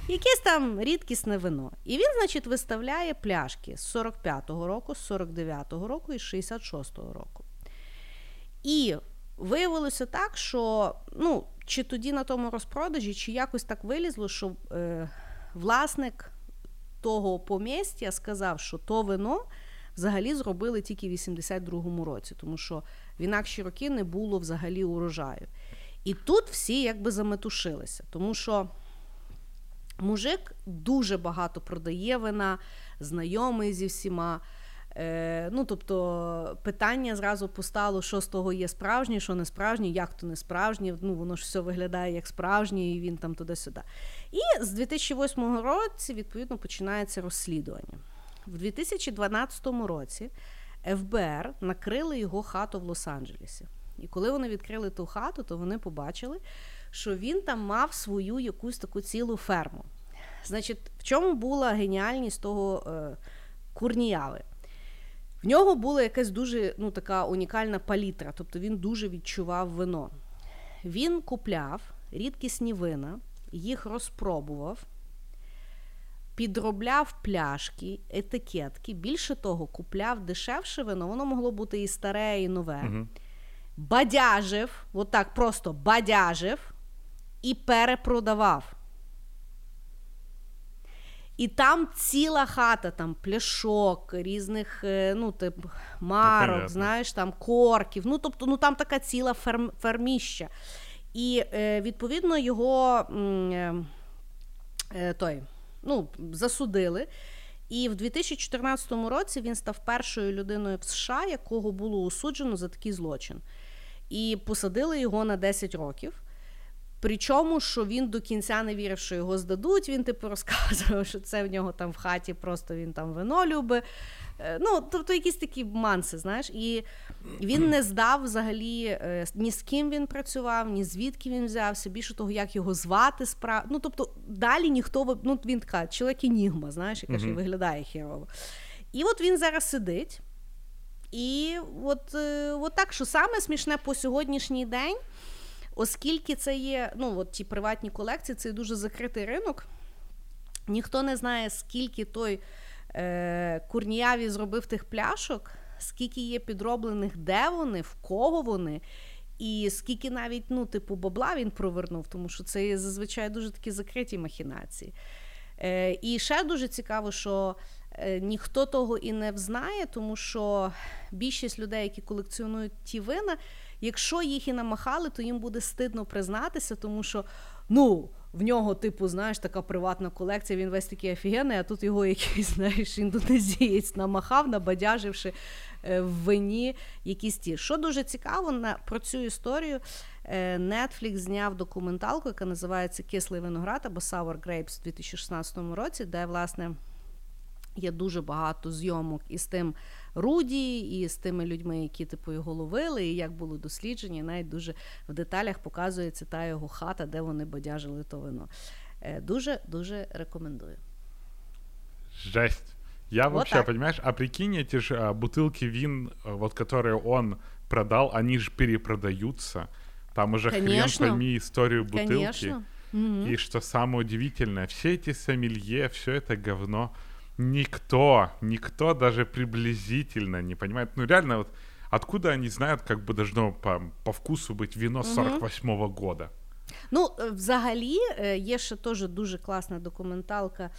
Якесь там рідкісне вино. І він, значить, виставляє пляшки з 45-го року, з 49-го року і з 66-го року. І виявилося так, що ну, чи тоді на тому розпродажі, чи якось так вилізло, що е, власник того помістя сказав, що то вино взагалі зробили тільки в 82-му році, тому що в інакші роки не було взагалі урожаю. І тут всі якби заметушилися, тому що мужик дуже багато продає вина, знайомий зі всіма. Е, Ну, тобто питання зразу постало, що з того є справжнє, що не справжнє, як то не справжнє. Ну, воно ж все виглядає як справжнє, і він там туди-сюди. І з 2008 року, відповідно, починається розслідування. В 2012 році ФБР накрили його хату в Лос-Анджелесі. І коли вони відкрили ту хату, то вони побачили, що він там мав свою якусь таку цілу ферму. Значить, в чому була геніальність того е, курніяви? В нього була якась дуже ну, така унікальна палітра, тобто він дуже відчував вино. Він купляв рідкісні вина, їх розпробував, підробляв пляшки, етикетки. Більше того, купляв дешевше вино, воно могло бути і старе, і нове. Угу. Бадяжив, от так просто бадяжив і перепродавав. І там ціла хата, там пляшок, різних е, ну, тип, марок, знаєш, там корків. Ну, тобто, ну там така ціла ферм, ферміща. І е, відповідно його е, той, ну, засудили. І в 2014 році він став першою людиною в США, якого було осуджено за такий злочин. І посадили його на 10 років. Причому, що він до кінця не вірив, що його здадуть. Він типу розказував, що це в нього там в хаті, просто він там вино любить. Е, ну, тобто якісь такі манси, знаєш, і він не здав взагалі е, ні з ким він працював, ні звідки він взявся, більше того, як його звати справ... Ну, тобто, далі ніхто ну, він така чоловік енігма, знаєш, яка ж виглядає хірово. І от він зараз сидить. І от, е, от так, що саме смішне по сьогоднішній день, оскільки це є ну, от ті приватні колекції, це дуже закритий ринок. Ніхто не знає, скільки той е, Курніяві зробив тих пляшок, скільки є підроблених, де вони, в кого вони, і скільки навіть ну, типу, бабла він провернув, тому що це є зазвичай дуже такі закриті махінації. Е, І ще дуже цікаво, що е, ніхто того і не взнає, тому що більшість людей, які колекціонують ті вина, якщо їх і намахали, то їм буде стидно признатися, тому що ну в нього, типу, знаєш, така приватна колекція, він весь такий офігенний, а тут його [laughs] якийсь, знаєш, індонезієць намахав, набадяживши е, в вині якісь ті. Що дуже цікаво, на, про цю історію е, Netflix зняв документалку, яка називається Кислий виноград або Sour Grapes у 2016 році, де, власне, Є дуже багато зйомок із тим Руді, і з тими людьми, які типу його ловили, і як було дослідження, і навіть дуже в деталях показується та його хата, де вони бадяжили то вино. Дуже дуже рекомендую. Жесть. Я вот вообще, так. понимаешь, а прикинь, эти же а, бутылки вин, вот которые он продал, они же перепродаются. Там уже Конечно. хрен пойми историю бутылки. Конечно. И что самое удивительное, все эти сомелье, все это говно, никто, никто даже приблизительно не понимает. Ну реально, вот откуда они знают, как бы должно по, по вкусу быть вино 48-го года? Ну, взагалі, є ще теж дуже класна документалка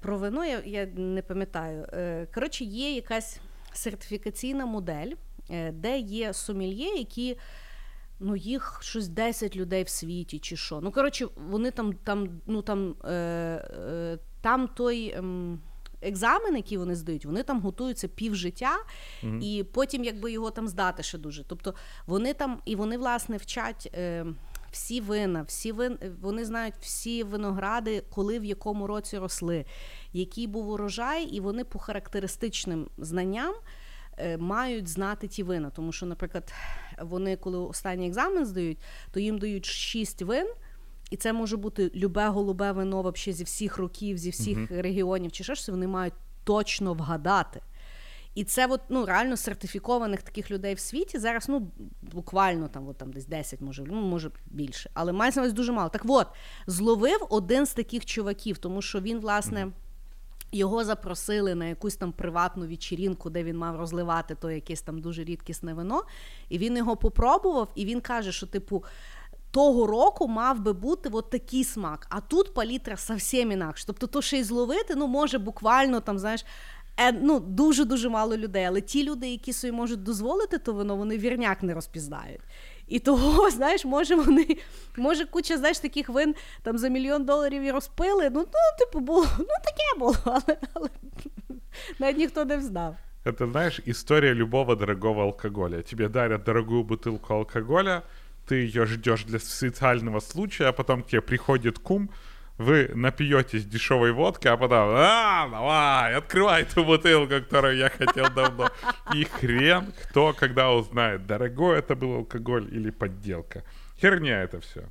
про вино, я, я не пам'ятаю. Коротше, є якась сертифікаційна модель, де є сомельє, які ну, їх щось 10 людей в світі, чи що. Ну, коротше, вони там там, ну, там, е, е, там той. Е, Екзамен, який вони здають, вони там готуються пів життя, mm-hmm. і потім якби його там здати ще дуже. Тобто вони там і вони власне вчать е, всі вина, всі вин, вони знають всі виногради, коли в якому році росли, який був урожай, і вони по характеристичним знанням Е, мають знати ті вина. Тому що, наприклад, вони, коли останній екзамен здають, то їм дають шість вин. І це може бути любе голубе вино вообще зі всіх років, зі всіх uh-huh. регіонів, чи що ж вони мають точно вгадати. І це от, ну, реально сертифікованих таких людей в світі зараз ну, буквально там от, там десь 10, може, ну, може більше. Але мається на дуже мало. Так от, зловив один з таких чуваків, тому що він, власне. Його запросили на якусь там приватну вечірінку, де він мав розливати то якесь там дуже рідкісне вино. І він його попробував, і він каже, що, типу, того року мав би бути от такий смак. А тут палітра зовсім інакше. Тобто, то ще й зловити, ну, може, буквально там, знаєш. Е, ну, Дуже дуже мало людей, але ті люди, які собі можуть дозволити то вино, вони вірняк не розпізнають. І того, [laughs] знаєш, може вони, може, куча, знаєш, таких вин там за мільйон доларів і розпили. Ну, ну, типу, було, [laughs] ну таке було, [laughs] але, але навіть ніхто не взнав. Это, знаешь, история любого дорогого алкоголя. Тебе дарят дорогую бутылку алкоголя, ты ее ждешь для специального случая, а потом к тебе приходит кум, вы напьетесь дешевой водки, а потом, а, давай, открывай ту бутылку, которую я хотел давно. И хрен кто когда узнает, дорогой это был алкоголь или подделка. Херня это все.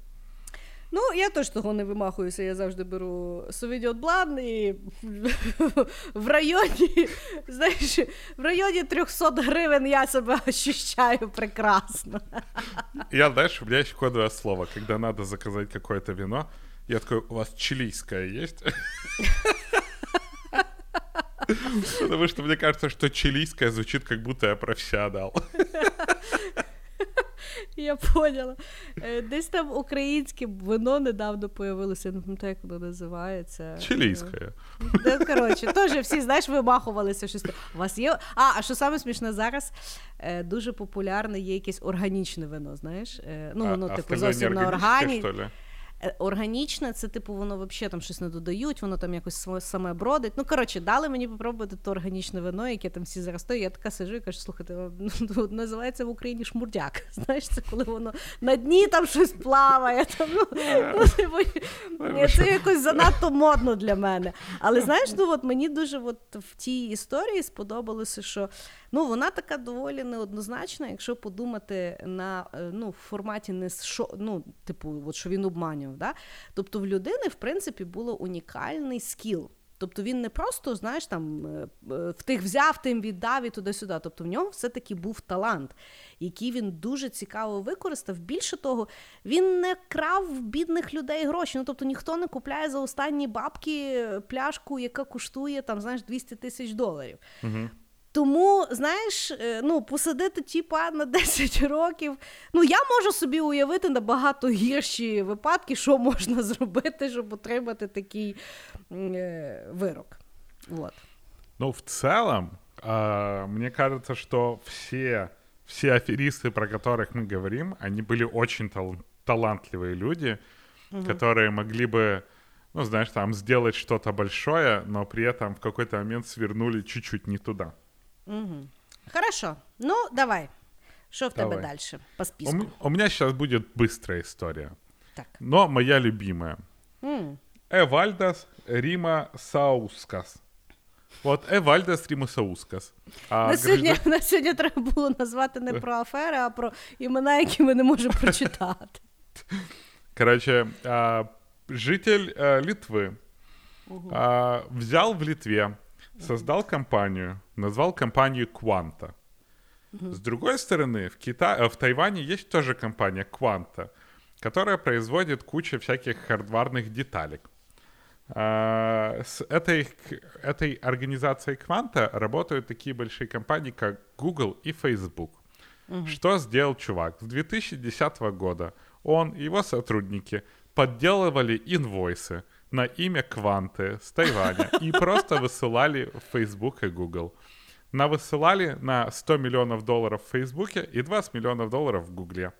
Ну, я теж того не вимахуюся, я завжди беру совідіот блан і [laughs] в районі, знаєш, в районі 300 гривень я себе ощущаю прекрасно. Я, знаешь, у меня есть кодовое слово, когда надо заказать какое-то вино, Я такой, у вас чилийская есть? Потому что мне кажется, что чилийская звучит, как будто я профессионал. Я поняла. Е, десь там українське вино недавно появилося, не пам'ятаю, як воно називається. Чилійське. Ну, коротше, теж всі, знаєш, вимахувалися щось. У вас є. А, а що саме смішне зараз? Е, дуже популярне є якесь органічне вино, знаєш? Е, ну, воно, типу, зовсім на органі. Е, органічне, це типу воно взагалі там щось не додають, воно там якось саме бродить. Ну, коротше, дали мені попробувати то органічне вино, яке там всі зараз стоять. Я така сижу і кажу, слухайте, ну, ну, називається в Україні шмурдяк. [laughs] Знаєш, це коли воно на дні там щось плаває. [laughs] Там, ну, ну, типу, Це якось занадто модно для мене. Але [laughs] знаєш, ну от мені дуже от в тій історії сподобалося, що ну, вона така доволі неоднозначна, якщо подумати на е, ну, в форматі не що, ну, типу, от що він обманював отримав. Да? Тобто в людини, в принципі, було унікальний скіл. Тобто він не просто, знаєш, там е, е, в тих взяв, тим віддав і туди-сюди. Тобто в нього все-таки був талант, який він дуже цікаво використав. Більше того, він не крав в бідних людей гроші. Ну тобто ніхто не купляє за останні бабки пляшку, яка коштує там, знаєш, 200 тисяч доларів. Угу. Тому, знаєш, е, ну, посадити тіпа на 10 [laughs] років. Ну, я можу собі уявити набагато гірші випадки, що можна зробити, [laughs] щоб отримати такий э, вирок. Вот. Ну, в целом, э, мне кажется, что все, все аферисты, про которых мы говорим, они были очень тал- талантливые люди, угу. которые могли бы, ну, знаешь, там, сделать что-то большое, но при этом в какой-то момент свернули чуть-чуть не туда. Угу. Хорошо. Ну, давай. Что в давай. тебе дальше по списку? У, у меня сейчас будет быстрая история. Так. Но моя любимая. Mm. Эвальдас Рима Саускас. От Евальдес Рімусаускас. А На сьогодні, граждан- на [laughs] сьогодні треба було назвати не про афери, а про імена, які ми не можемо прочитати. [laughs] Короче, а, житель а, Литвы а, взял в Литве, создал компанию, назвал компанию Quanta. С другой стороны, в, Кита... э, в Тайване есть тоже компания Quanta, которая производит кучу всяких хардварных деталек. А, С этой, этой организацией Quanta работают такие большие компании, как Google и Facebook. Что сделал чувак? С 2010 года он и его сотрудники подделывали инвойсы на имя Кванты с Тайваня и просто высылали в Facebook и Google. На высылали на 100 миллионов долларов в Фейсбуке и 20 миллионов долларов в Гугле.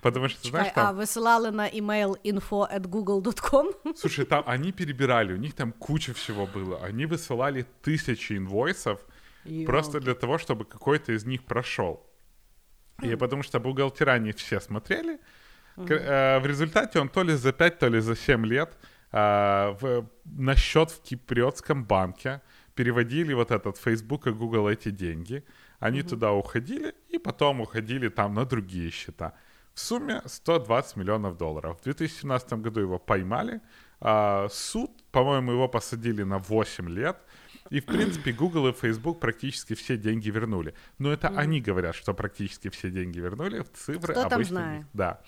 Потому что, знаешь, а там... висилали на email info at google.com. [laughs] Слушай, там они перебирали, у них там куча всего было. Они высылали тысячи инвойсов просто для того, чтобы какой-то из них прошел. И потому что бухгалтера не все смотрели. Э, в результате он то ли за 5, то ли за 7 лет в- на счет в киприотском банке переводили вот этот Facebook и Google эти деньги. Они туда уходили и потом уходили там на другие счета. В сумме 120 миллионов долларов. В 2017 году его поймали. а, суд, по-моему, его посадили на 8 лет. И, в принципе, Google и Facebook практически все деньги вернули. Но это они говорят, что практически все деньги вернули. В цифры Кто обычно знает? Да.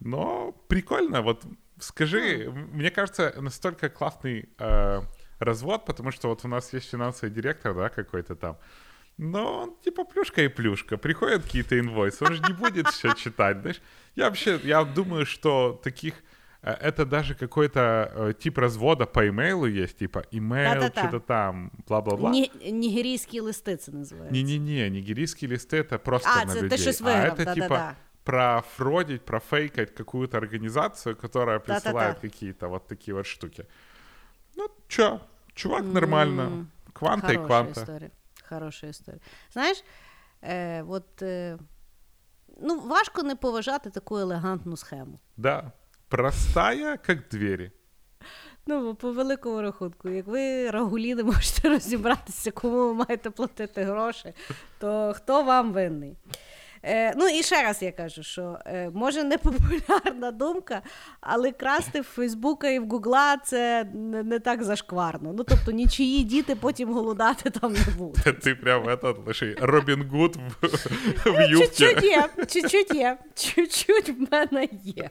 Но прикольно. Вот скажи, м- мне кажется, настолько классный э, развод, потому что вот у нас есть финансовый директор, да, какой-то там. Но он типа плюшка и плюшка. Приходят какие-то инвойсы, он же не будет все читать, знаешь. Я вообще, я думаю, что таких э, это даже какой-то э, тип развода по имейлу есть, типа имейл, Да-да-да. что-то там, бла-бла-бла. Ні, нігерійські листи це називається. Не-не-не, нигерийские листы это просто А, на це ти людей. щось а виграв, это да-да-да. типа профродить, профейкать какую-то организацию, которая Да-да-да. присылает какие-то вот такие вот штуки. Ну, чё, чувак нормально. Кванта и кванта. історія. Хороша історія. Знаєш, е, от, е, ну, важко не поважати таку елегантну схему. Да. Простая, как двери. Ну, по великому рахунку, як ви рагулі не [laughs] можете розібратися, кому ви маєте платити гроші, то хто вам винний? Е, ну і ще раз я кажу, що е, може не популярна думка, але красти в Фейсбука і в Гугла це не, не так зашкварно. Ну тобто нічиї діти потім голодати там не будуть. Ты прям этот, слушай, Робин Гуд в, [laughs] в юбке. Чуть-чуть є, чуть-чуть є, чуть-чуть в мене є.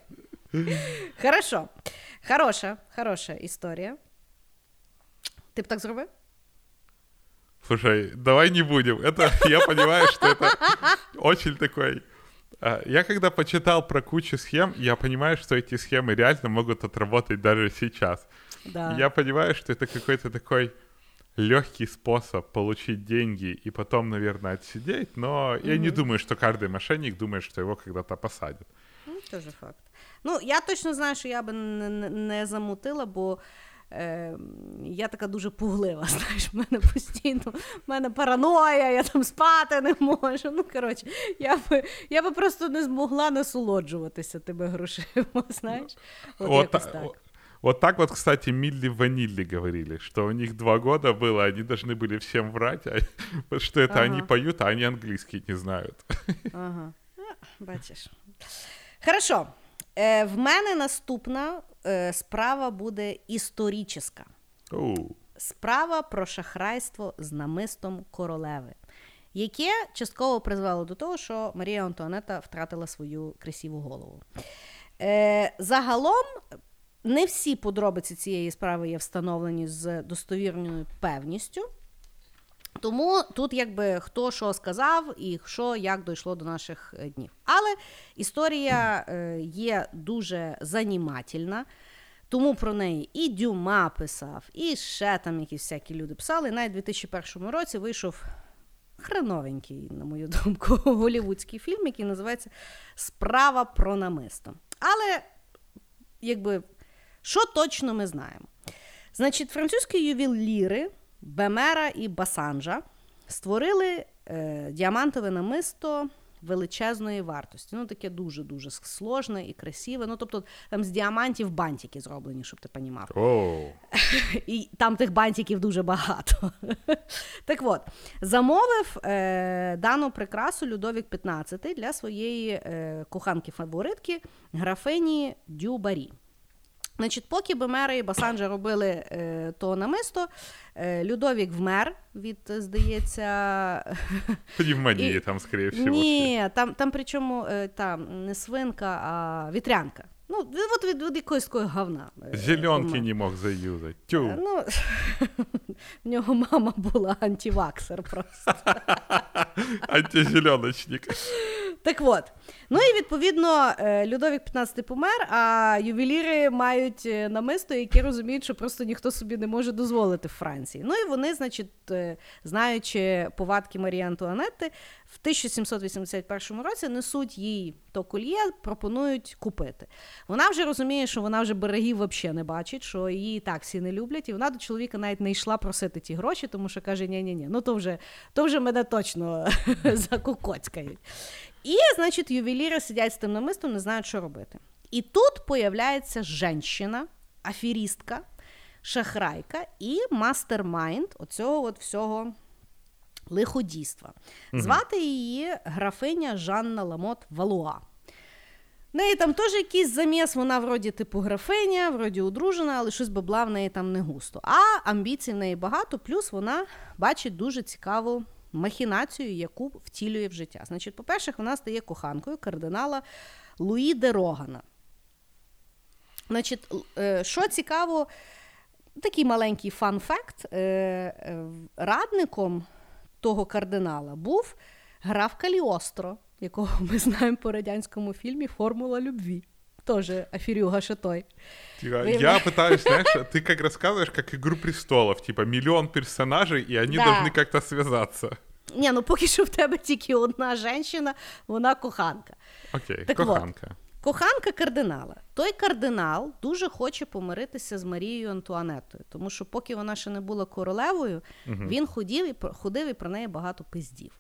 Хорошо. Хороша, хороша історія. Ти б так зробив? Слушай, давай не будем. Это, я понимаю, что это очень такой... а, Я когда почитал про кучу схем, я понимаю, что эти схемы реально могут отработать даже сейчас. Да. Я понимаю, что это какой-то такой легкий способ получить деньги и потом, наверное, отсидеть, но я не думаю, что каждый мошенник думает, что его когда-то посадят. Ну, теж факт. Ну, я точно знаю, що я би не, не, не замутила, бо е, я така дуже пуглива. [laughs] Знаєш, в мене постійно, в мене параноя, я там спати не можу. Ну, коротше, я би, я би просто не змогла насолоджуватися тими грошима, [laughs] знаєш. От Вот, якось та- так. о- вот так вот, кстати, Милли Ванилли говорили, что у них два года было, они должны были всем врать, а, [laughs] что это Ага. они поют, а они английский не знают. Ага. А, Бачиш. Хорошо. Е, в мене наступна е, справа буде історична. Оу. Справа про шахрайство з намистом королеви, яке частково призвело до того, що Марія Антуанета втратила свою красиву голову. Е, загалом, не всі подробиці цієї справи є встановлені з достовірною певністю. Тому тут якби хто що сказав і що як дійшло до наших е, днів. Але історія е, є дуже занімательна, тому про неї і Дюма писав, і ще там якісь всякі люди писали. І навіть у 2001 році вийшов хреновенький, на мою думку, [laughs] голівудський фільм, який називається Справа про намисто. Але якби що точно ми знаємо? Значить, французькі ювеліри Бемера і Басанжа створили е, діамантове намисто величезної вартості. Ну, таке дуже-дуже сложне і красиве. Ну, тобто, там з діамантів бантики зроблені, щоб ти понімав. [laughs] І там тих бантиків дуже багато. [laughs] Так от, замовив е, дану прикрасу Людовік 15 для своєї е, коханки-фаворитки графині Дюбарі. Значить, поки Бемера і Басанджа робили е, то намисто, е, Людовік вмер від, здається, [laughs] Пневмонии И- там, скорее всего. ні, там, там причому е, там не свинка, а вітрянка. Ну, от від, від якоїсь такої говна. е, Зеленки не мог заюзать. Тю. Е, Ну, [laughs] в нього мама була антиваксер просто. [laughs] Антизеленочник. Так от. Ну і відповідно е, Людовік 15 помер, а ювеліри мають е, намисто, які розуміють, що просто ніхто собі не може дозволити в Франції. Ну і вони, значить, е, знаючи повадки Марії Антуанетти, в 1781 році несуть їй то кольє, пропонують купити. Вона вже розуміє, що вона вже берегів взагалі не бачить, що її так всі не люблять, і вона до чоловіка навіть не йшла просити ті гроші, тому що каже: ні ні ні ну то вже, то вже мене точно [laughs] закукоцькають. І, значить, ювеліри сидять з тим намистом, не знають, що робити. І тут появляється жінка, аферістка, шахрайка і mastermind оцього от всього лиходійства. Звати її графиня Жанна Ламот Валуа. В неї там теж якийсь заміс, вона вроді типу графиня, вроді одружена, але щось бабла в неї там не густо. А амбіцій в неї багато, плюс вона бачить дуже цікаву махінацію, яку втілює в життя. Значить, по-перше, вона стає коханкою кардинала Луї де Рогана. Значить, е, що цікаво, такий маленький fun fact: е, е, радником того кардинала був граф Каліостро, якого ми знаємо по радянському фільмі Формула любві Тоже аферюга ще той. Типа, Вы- Я пытаюсь, знаешь, [laughs] ты как рассказываешь, как «Игру престолов», типа миллион персонажей, и они Да. должны как-то связаться. Ні, ну поки що в тебе тільки одна жінка, вона коханка. Окей, Так вот. коханка. Коханка кардинала. Той кардинал дуже хоче помиритися з Марією Антуанетою, тому що поки вона ще не була королевою, він ходив і про- ходив і про неї багато пиздів.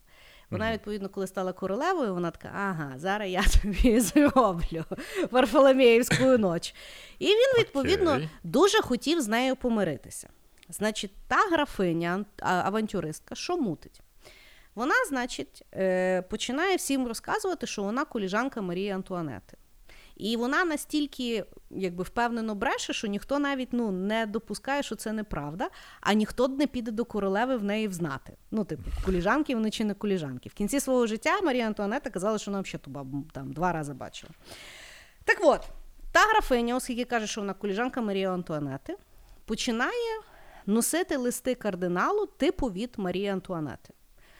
Вона, відповідно, коли стала королевою, вона така: ага, зараз я [laughs] тобі зроблю Варфоломіївську ніч. І він, відповідно, okay. дуже хотів з нею помиритися. Значить, та графиня, авантюристка, що мутить? Вона, значить, е, починає всім розказувати, що вона коліжанка Марії Антуанети. І вона настільки якби, впевнено бреше, що ніхто навіть ну, не допускає, що це неправда, а ніхто не піде до королеви в неї взнати. Ну, типу, коліжанки вони чи не коліжанки. В кінці свого життя Марія Антуанета казала, що вона взагалі ту бабу там два рази бачила. Так от, та графиня, оскільки каже, що вона коліжанка Марії Антуанети, починає носити листи кардиналу типу від Марії Антуанети.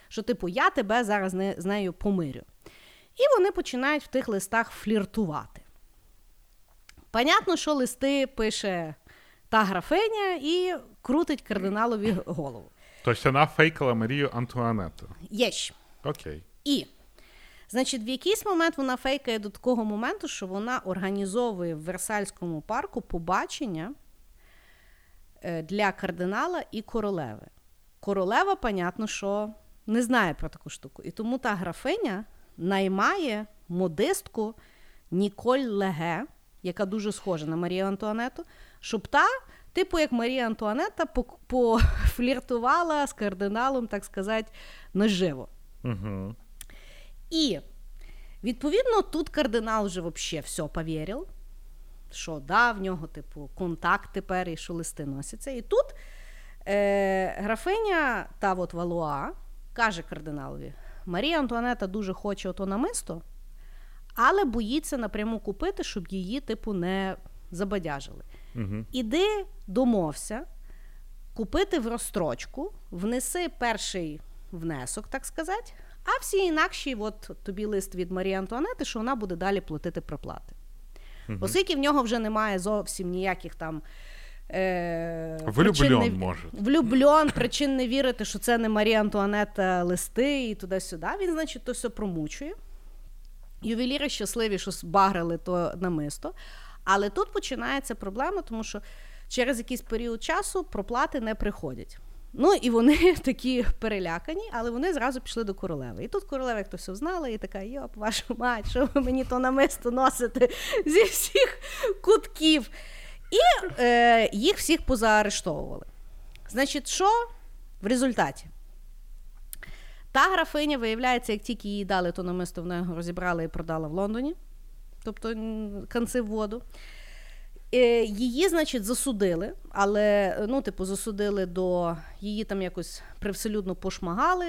Що, типу, я тебе зараз не, з нею помирю. І вони починають в тих листах фліртувати. Понятно, що листи пише та графиня і крутить кардиналові голову. То есть она фейкала Марию Антуанетту. Є ж. Окей. І, значить, в якийсь момент вона фейкає до такого моменту, що вона організовує в Версальському парку побачення е, для кардинала і королеви. Королева, понятно, що не знає про таку штуку. І тому та графиня наймає модистку Ніколь Леге, яка дуже схожа на Марію Антуанету, щоб та, типу як Марія Антуанета, пофліртувала з кардиналом, так сказати, наживо. Угу. І відповідно тут кардинал вже взагалі все повірив, що да, в нього, типу, контакт тепер і що листи носяться. І тут е, графиня та от Валуа каже кардиналові: Марія Антуанета дуже хоче ото намисто, але боїться напряму купити, щоб її, типу, не забадяжили. Угу. Іди домовся, купити в розстрочку, внеси перший внесок, так сказати, а всі інакші, от тобі лист від Марії Антуанети, що вона буде далі платити проплати. Оскільки в нього вже немає зовсім ніяких там. Е, Влюблен, не- може. Влюблен, причин не вірити, що це не Марія Антуанета листи і туди-сюди. Він, значить, то все промучує. Ювеліри щасливі, що збагрили то намисто. Але тут починається проблема, тому що через якийсь період часу проплати не приходять. Ну і вони [laughs] такі перелякані, але вони зразу пішли до королеви. І тут королева, як то все знала, і така: йоп, вашу мать, що ви мені то намисто носите зі всіх кутків. І е, їх всіх позаарештовували. Значить, що в результаті? Та графиня, виявляється, як тільки їй дали то намисто, вона його розібрала і продала в Лондоні, тобто конці в воду. Е, її, значить, засудили, але ну, типу, засудили до її там якось привселюдно пошмагали,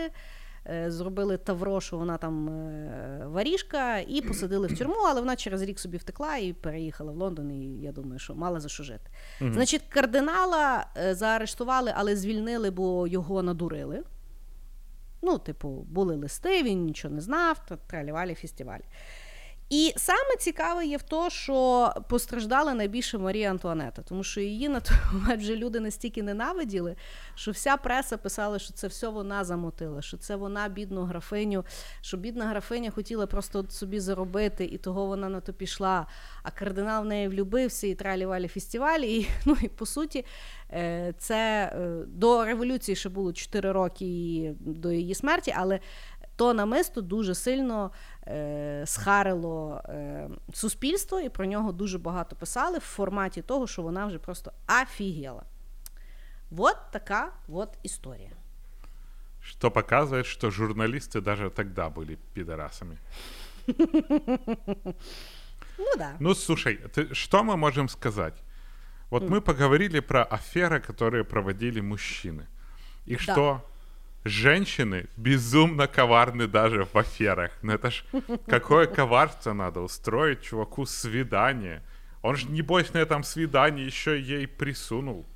е, зробили тавро, що вона там е, варіжка, і посадили в тюрму, але вона через рік собі втекла і переїхала в Лондон. І я думаю, що мала за що жити. mm Значить, кардинала заарештували, але звільнили, бо його надурили. Ну, типу, були листи, він нічого не знав, тралівалі фестивалі. І саме цікаве є в тому, що постраждала найбільше Марія Антуанета, тому що її на той [laughs] момент вже люди настільки ненавиділи, що вся преса писала, що це все вона замотила, що це вона бідну графиню, що бідна графиня хотіла просто собі заробити, і того вона на то пішла. А кардинал в неї влюбився і тралівалі фестивалі. І, [laughs] ну, і по суті, е, це е, до революції ще було 4 роки до її смерті, але то намисто дуже сильно е, схарило е, суспільство, і про нього дуже багато писали в форматі того, що вона вже просто офігела. Вот така вот история. Что показывает, что журналисты даже тогда были пидорасами. [laughs] Ну да. Ну слушай, ты, что мы можем сказать? Вот mm. мы поговорили про аферы, которые проводили мужчины. И да. что женщины безумно коварны даже в аферах. Ну это ж какое коварство надо устроить чуваку свидание. Он же, небось, на этом свидании еще ей присунул.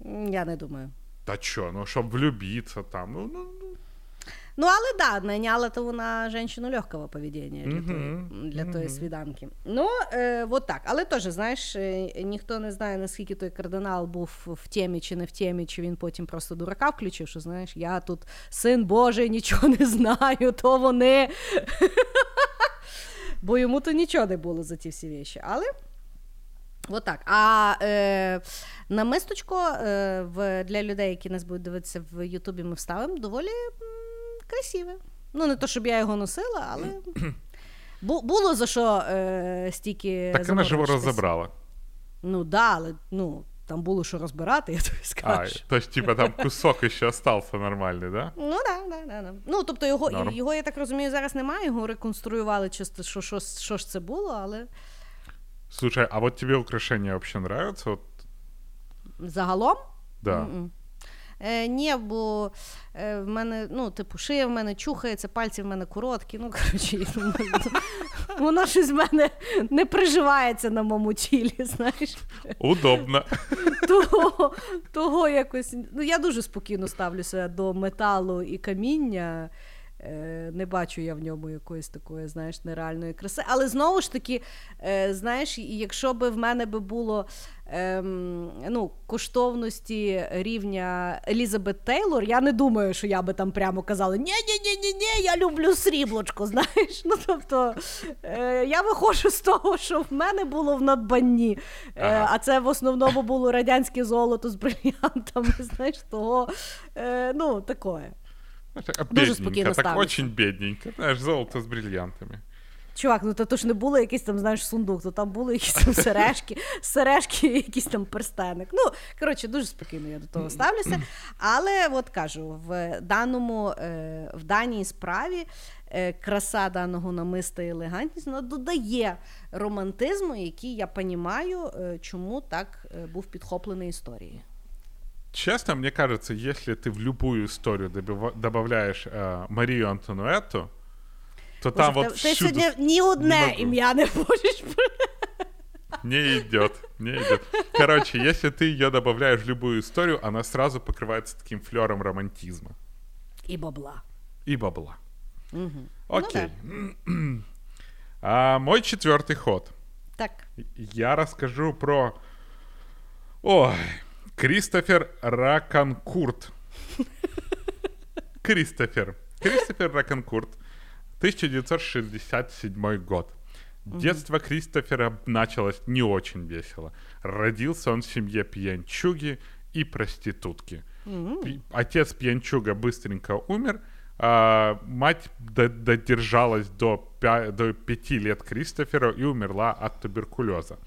Я не думаю. Та чо, ну щоб влюбиться там. Ну, ну, ну. Але да, наняла то вона женщину легкого поведіння для, mm-hmm. тої, для mm-hmm. тої свіданки. Ну, е, от так. Але теж, знаєш, е, ніхто не знає, наскільки той кардинал був в темі чи не в темі, чи він потім просто дурака включив, що знаєш, я тут син Божий, нічого не знаю, то вони. [laughs] Бо йому то нічого не було за ті всі віші. Але. От так. А е, намисточко е, в, для людей, які нас будуть дивитися в Ютубі, ми вставимо доволі красиве. Ну, не то, щоб я його носила, але [clears throat] Бу- було за що е, стільки. Так вона ж його розібрала. Ну, да, але ну, там було що розбирати, [laughs] я тобі скажу. А, Тобто, типа, там кусок ще остався нормальний, да? Ну, да, да, да, да. Ну, тобто, його, Норм. його, я так розумію, зараз немає, його реконструювали чисто, що, що, що ж це було, але. Слушай, а вот тебе украшения вообще нравятся? Вот... Загалом? Да. Mm-mm. Е, Ні, бо е, в мене, ну, типу, шия в мене чухається, пальці в мене короткі. Ну, коротше, [laughs] воно щось в мене не приживається на моєму тілі, знаєш. Удобно. [laughs] Того, того якось. Ну, я дуже спокійно ставлюся до металу і каміння. Е, не бачу я в ньому якоїсь такої, знаєш, нереальної краси. Але знову ж таки, е, знаєш, якщо б в мене би було ем, ну, коштовності рівня Елізабет Тейлор, я не думаю, що я би там прямо казала: ні ні ні ні ні я люблю сріблочко. [laughs] знаєш. Ну, тобто, е, Я виходжу з того, що в мене було в надбанні, ага. а це в основному було радянське золото з брильянтами, [laughs] знаєш, того, ну, такое. Дуже спокійно так очень бідненько. Знаєш, золото з брильянтами. Чувак, ну то ж не було якийсь там, знаєш, сундук, то там були якісь там сережки, сережки, якийсь там перстеник. Ну, коротше, дуже спокійно я до того ставлюся. Але от кажу, в даному, е, в даній справі е, краса даного намиста і елегантність вона додає романтизму, який я розумію, е, чому так був підхоплений історією. Честно, мне кажется, если ты в любую историю добавляешь э, Марию Антонуэту, то там вот Ты всюду... сегодня ни одне не имя не можешь не идет, не идет. Короче, если ты ее добавляешь в любую историю, она сразу покрывается таким флером романтизма. И бабла. И бабла. Угу. Окей. Ну, да. а, мой четвертый ход. Так. Я расскажу про... Ой, Кристофер Раканкурт. Кристофер. Кристофер Раканкурт. 1967 год. Детство Кристофера началось не очень весело. Родился он в семье пьянчуги и проститутки. Пи- Отец пьянчуга быстренько умер, а мать до- додержалась до, пя- до пяти лет Кристофера и умерла от туберкулеза.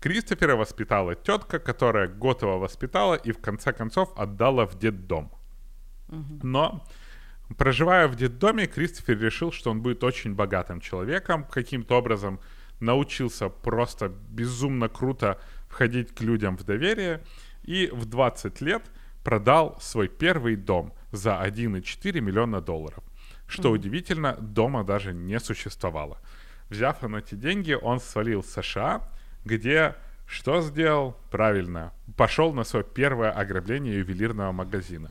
Кристофера воспитала тетка, которая год его воспитала и в конце концов отдала в детдом. Но, проживая в детдоме, Кристофер решил, что он будет очень богатым человеком, каким-то образом научился просто безумно круто входить к людям в доверие, и в 20 лет продал свой первый дом за 1,4 миллиона долларов. Что удивительно, дома даже не существовало. Взяв на эти деньги, он свалил в США, где что сделал? Правильно, пошел на свое первое ограбление ювелирного магазина.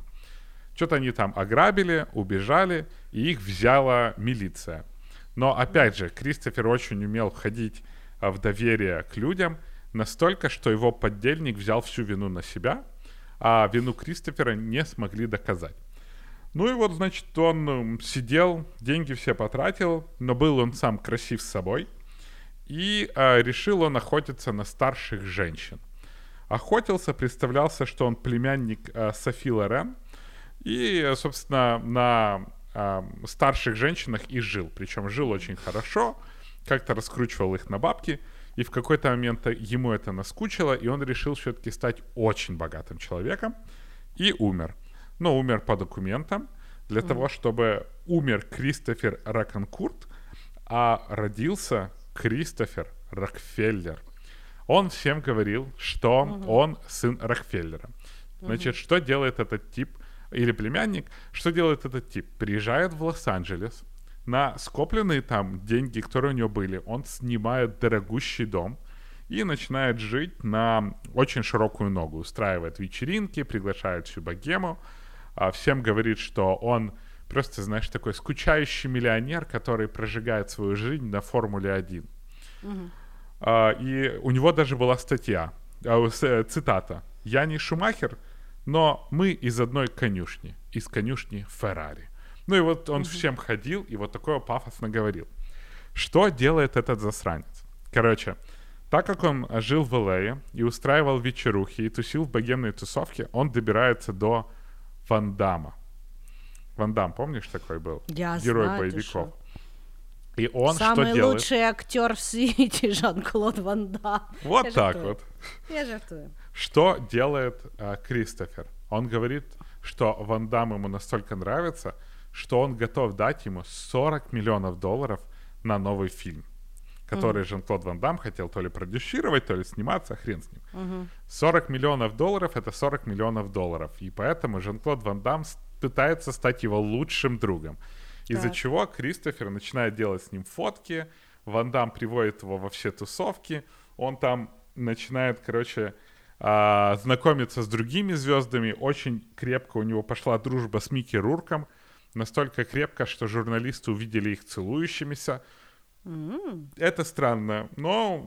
Что-то они там ограбили, убежали, и их взяла милиция. Но опять же, Кристофер очень умел входить а, в доверие к людям, настолько, что его поддельник взял всю вину на себя, а вину Кристофера не смогли доказать. Ну и вот, значит, он сидел, деньги все потратил, но был он сам красив с собой, и а, решил он охотиться на старших женщин. Охотился, представлялся, что он племянник а, Софи Лорен, и, э, собственно, на а, старших женщинах и жил. Причем жил очень хорошо, как-то раскручивал их на бабки, и в какой-то момент ему это наскучило, и он решил все-таки стать очень богатым человеком, и умер. Но умер по документам, для того, чтобы умер Кристофер Раконкурт, а родился Кристофер Рокфеллер. Он всем говорил, что он сын Рокфеллера. Значит, что делает этот тип или племянник? Что делает этот тип? Приезжает в Лос-Анджелес, на скопленные там деньги, которые у него были, он снимает дорогущий дом и начинает жить на очень широкую ногу. Устраивает вечеринки, приглашает всю богему, а всем говорит, что он просто, знаешь, такой скучающий миллионер, который прожигает свою жизнь на Формуле-1. А, и у него даже была статья, а, э, цитата. «Я не Шумахер, но мы из одной конюшни, из конюшни Феррари». Ну и вот он всем ходил и вот такое пафосно говорил. Что делает этот засранец? Короче, так как он жил в Л.А. и устраивал вечерухи и тусил в богемной тусовке, он добирается до Ван Дамма. Ван Дам, помнишь, такой был? Я Герой знаю, боевиков. И он что Самый делает? лучший актер в свете [laughs] Жан-Клод Ван Дам. Вот Я так жартую. вот. Я жартую. Что делает э, Кристофер? Он говорит, что Ван Дам ему настолько нравится, что он готов дать ему 40 миллионов долларов на новый фильм, который Жан-Клод Ван Дам хотел то ли продюсировать, то ли сниматься, хрен с ним. 40 миллионов долларов — это 40 миллионов долларов, и поэтому Жан-Клод Ван Дам пытается стать его лучшим другом. Из-за чего Кристофер начинает делать с ним фотки, Ван Дам приводит его во все тусовки, он там начинает, короче, а, знакомиться с другими звездами, очень крепко у него пошла дружба с Микки Рурком, настолько крепко, что журналисты увидели их целующимися. Это странно, но...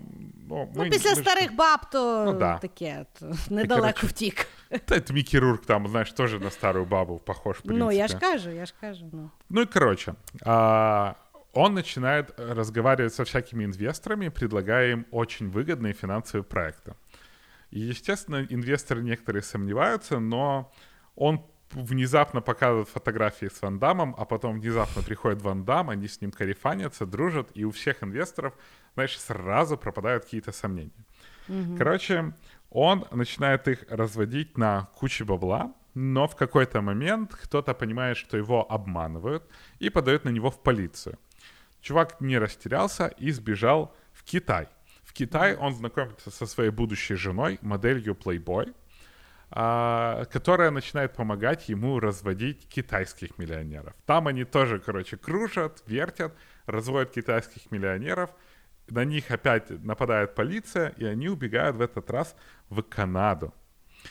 но Ну, після ж- старих баб, то Ну, да. таке, то [laughs] недалеко коротше, втік. Это Микки Рурк там, знаешь, тоже на старую бабу похож, в принципе. Ну, я ж кажу, я ж кажу. Ну. Ну и короче, а, он начинает разговаривать со всякими инвесторами, предлагая им очень выгодные финансовые проекты. И, естественно, инвесторы некоторые сомневаются, но он внезапно показывает фотографии с Ван Дамом, а потом внезапно приходит Ван Дам, они с ним карифанятся, дружат, и у всех инвесторов, знаешь, сразу пропадают какие-то сомнения. Короче, он начинает их разводить на кучу бабла, но в какой-то момент кто-то понимает, что его обманывают, и подает на него в полицию. Чувак не растерялся и сбежал в Китай. В Китай он знакомится со своей будущей женой, моделью Playboy, которая начинает помогать ему разводить китайских миллионеров. Там они тоже, короче, кружат, вертят, разводят китайских миллионеров. На них опять нападает полиция, и они убегают в этот раз в Канаду.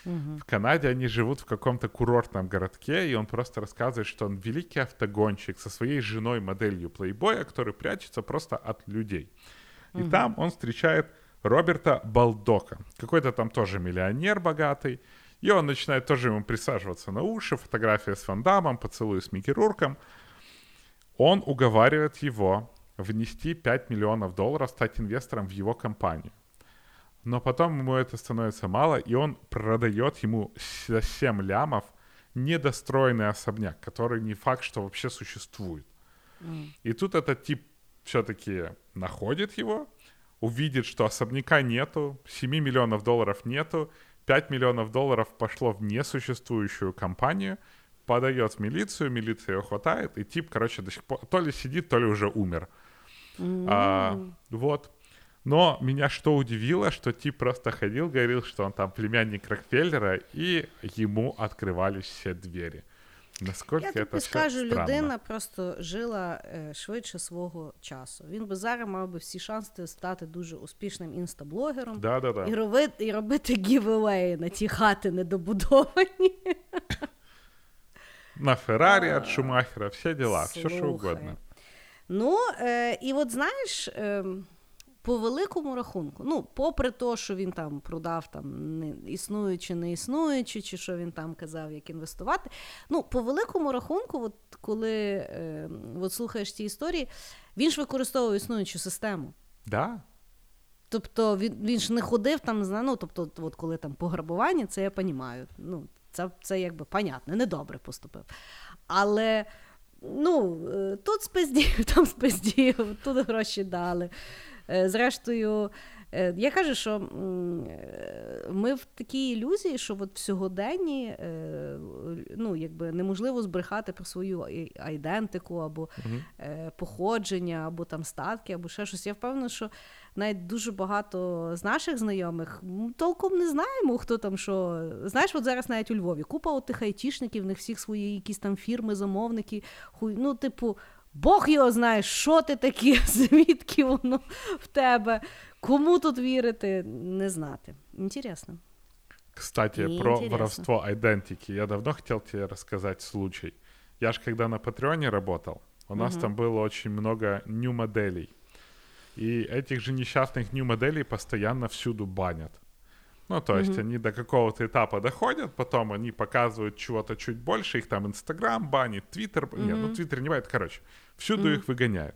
В Канаде они живут в каком-то курортном городке, и он просто рассказывает, что он великий автогонщик со своей женой моделью плейбоя, который прячется просто от людей. И там он встречает Роберта Балдока, какой-то там тоже миллионер богатый, и он начинает тоже ему присаживаться на уши, фотография с Ван Дамом, поцелуй с Микки Рурком. Он уговаривает его внести 5 миллионов долларов, стать инвестором в его компанию. Но потом ему это становится мало, и он продает ему за 7 лямов недостроенный особняк, который не факт, что вообще существует. И тут этот тип все-таки находит его, увидит, что особняка нету, 7 миллионов долларов нету, 5 миллионов долларов пошло в несуществующую компанию, подает в милицию, милиция его хватает, и тип, короче, до сих пор то ли сидит, то ли уже умер. А, вот. Но меня что удивило, что тип просто ходил, говорил, что он там племянник Рокфеллера, и ему открывались все двері. Наскільки Я тобі скажу, странно. людина просто жила е, швидше свого часу. Він би зараз мав би всі шанси стати дуже успішним інстаблогером Да, да, да. і, робити, і робити гівевеї на ті хати недобудовані. [laughs] На Феррарі від Шумахера, всі діла, все що угодно. Ну, е, і от знаєш, е, по великому рахунку, ну, попри те, що він там продав там не існуючи, не існуючи, чи що він там казав, як інвестувати. Ну, по великому рахунку, от коли е, от слухаєш ці історії, він ж використовує існуючу систему. Да? Тобто він, він ж не ходив там, ну, тобто, от коли там пограбування, це я розумію. Ну, це, це якби понятно, недобре поступив. Але ну, е, тут спиздів, [laughs] там спиздів, тут гроші дали. Е, Зрештою, е, я кажу, що е, ми в такій ілюзії, що от в сьогоденні ну, якби неможливо збрехати про свою айдентику або е, походження, або там статки, або ще щось. Я впевнена, що навіть дуже багато з наших знайомих толком не знаємо, хто там що. Знаєш, от зараз навіть у Львові купа от тих айтішників, в них всіх свої якісь там фірми, замовники. Хуй, ну, типу, Бог його знає, що ти таке, [laughs] звідки воно в тебе. Кому тут вірити, не знати. Інтересно. Кстати, Мне про интересно. воровство Identity. Я давно хотел тебе рассказать случай. Я ж когда на Патреоне работал, у нас там было очень много нью-моделей. И этих же несчастных нью-моделей постоянно всюду банят. Ну, то есть они до какого-то этапа доходят, потом они показывают чего-то чуть больше, их там Инстаграм банит, Твиттер... Нет, ну Твиттер не банит, короче. Всюду их выгоняют.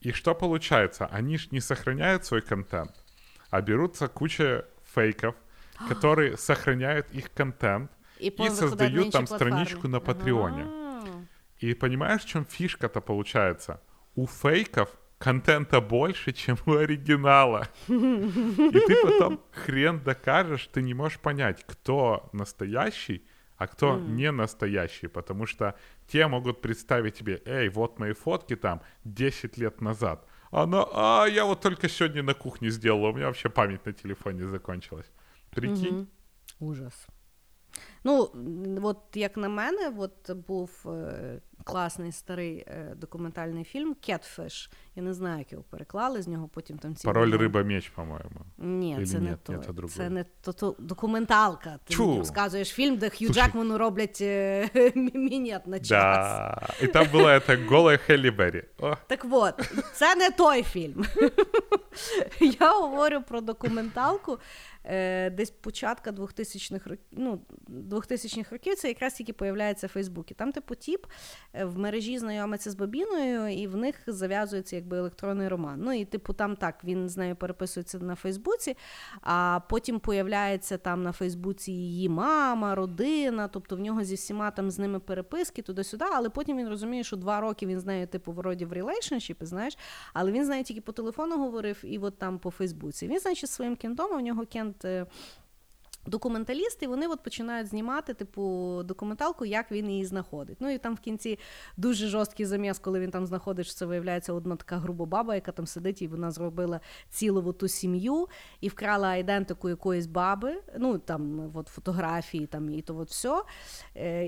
И что получается? Они ж не сохраняют свой контент, а берутся куча фейков, которые сохраняют их контент І и потім викладають на создают інші там платформи. страничку на Патреоне. Ага. И понимаешь, в чем фишка-то получается? У фейков контента больше, чем у оригинала. И ты потом хрен докажешь, ты не можешь понять, кто настоящий, а кто не настоящий, потому что те могут представить тебе, эй, вот мои фотки там 10 лет назад. Она, а, я вот только сегодня на кухне сделала, у меня вообще память на телефоне закончилась. Прикинь? Ужас. Ну, м, от як на мене, от був е, класний старий е, документальний фільм Catfish. Я не знаю, як його переклали, з нього потім там ці. Пароль мільйон- рыба-меч, по-моему. Ні, Или це не нет, той. это другой. Це не то, то документалка. Ти Чу. мені розказуєш фільм, де Хью Слушай. Джекману роблять е, [laughs] мінет на час. Да. И там была эта голая Хелли Берри. О, Так от, це не той фільм. [laughs] Я говорю про документалку е, десь початка 2000-х років. Ну, 2000-х років це якраз тільки появляється в Фейсбуці. Там, типу, тіп е, в мережі знайомиться з бабіною, і в них зав'язується якби електронний роман. Ну і типу, там так він з нею переписується на Фейсбуці, а потім появляється там на Фейсбуці її мама, родина, тобто в нього зі всіма там з ними переписки туди-сюди, але потім він розуміє, що два роки він з нею, типу, вроді в релейшншіпі, знаєш, але він з нею тільки по телефону говорив і от там по Фейсбуці. Він, значить, своїм кентом, а у нього кент. Е, Документалісти, вони от починають знімати типу документалку, як він її знаходить. Ну і там в кінці дуже жорсткий заміс, коли він там знаходить, що це виявляється одна така груба баба, яка там сидить, і вона зробила цілу ту сім'ю і вкрала айдентику якоїсь баби. Ну там от фотографії, там і то от все.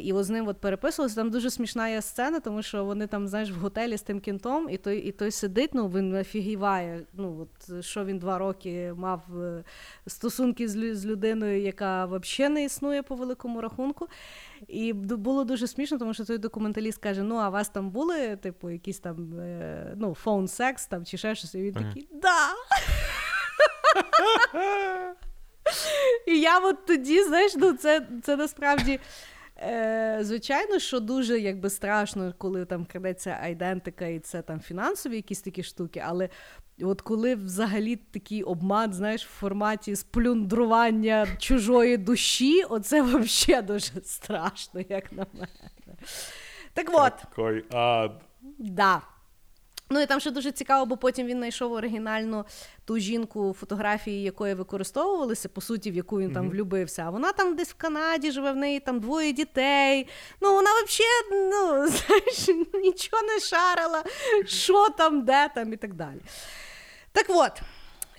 І от з ним от переписувалися. Там дуже смішна є сцена, тому що вони там, знаєш, в готелі з тим кінтом, і той, і той сидить, ну він офігіває. Ну от що він два роки мав е, стосунки з людиною, яка взагалі не існує по великому рахунку. І було дуже смішно, тому що той документаліст каже: Ну, а у вас там були, типу, якісь там е, ну, фон секс там чи ще щось, і він такий, да. І я от тоді, знаєш, ну це, це насправді. Е, Звичайно, що дуже якби страшно, коли там крадеться айдентика, і це там фінансові якісь такі штуки, але от коли взагалі такий обман, знаєш, в форматі сплюндрування чужої душі, оце взагалі дуже страшно, як на мене. Так от. Такий ад. Да. Ну і там ще дуже цікаво, бо потім він знайшов оригінальну ту жінку, фотографії якої використовувалися, по суті, в яку він там влюбився. А вона там десь в Канаді живе, в неї там двоє дітей. Ну, вона взагалі ну, [laughs] знаєш, нічого не шарила, що там, де там і так далі. Так от,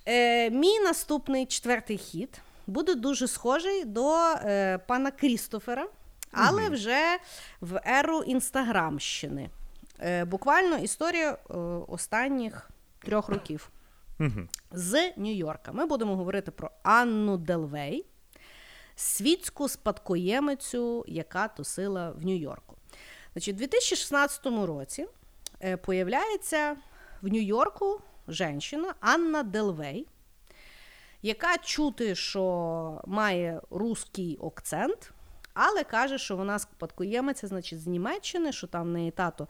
е, мій наступний четвертий хід буде дуже схожий до е, пана Крістофера, але mm-hmm. вже в еру інстаграмщини. Е, буквально історія е, останніх трьох років з Нью-Йорка. Ми будемо говорити про Анну Делвей, світську спадкоємицю, яка тусила в Нью-Йорку. Значить, У 2016 році е, появляється в Нью-Йорку жінка Анна Делвей, яка чути, що має русський акцент, але каже, що вона спадкоємиця, значить, з Німеччини, що там в неї тато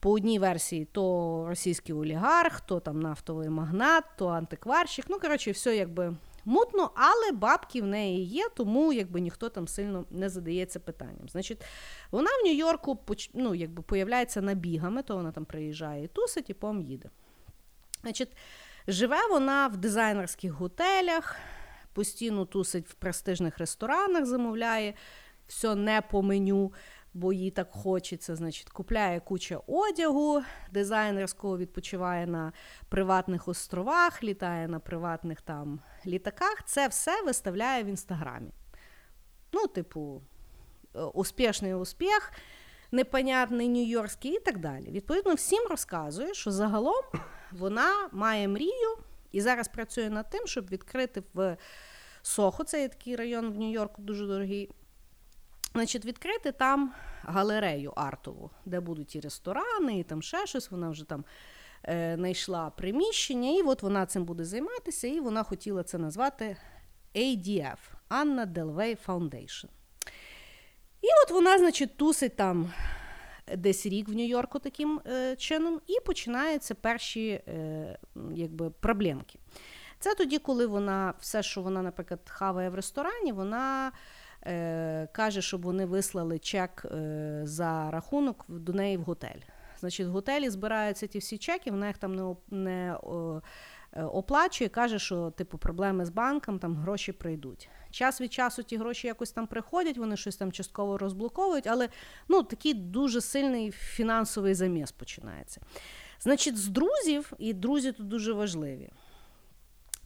по одній версії то російський олігарх, то там нафтовий магнат, то антикварщик. Ну, коротше, все якби мутно, але бабки в неї є, тому якби ніхто там сильно не задається питанням. Значить, вона в Нью-Йорку ну, якби появляється набігами, то вона там приїжджає і тусить, і пом їде. Значить, живе вона в дизайнерських готелях, постійно тусить в престижних ресторанах, замовляє все не по меню бо їй так хочеться. Значить, купляє куча одягу, дизайнерського відпочиває на приватних островах, літає на приватних там літаках. Це все виставляє в інстаграмі. Ну, типу, е, успішний успіх, непонятний нью-йоркський і так далі. Відповідно, всім розказує, що загалом вона має мрію і зараз працює над тим, щоб відкрити в Сохо, це є такий район в Нью-Йорку, дуже дорогий. Значить, відкрити там галерею артову, де будуть і ресторани, і там ще щось. Вона вже там е, знайшла приміщення, і от вона цим буде займатися, і вона хотіла це назвати ADF Anna Delvey Foundation. І от вона, значить, тусить там десь рік в Нью-Йорку таким е, чином, і починаються перші е, якби, проблемки. Це тоді, коли вона все, що вона, наприклад, хаває в ресторані, вона. Е, каже, щоб вони вислали чек е, за рахунок до неї в готель. Значить, в готелі збираються ті всі чеки, вона їх там не не е, оплачує, каже, що типу проблеми з банком, там гроші прийдуть. Час від часу ті гроші якось там приходять, вони щось там частково розблоковують, але ну, такий дуже сильний фінансовий заміс починається. Значить, з друзів, і друзі тут дуже важливі.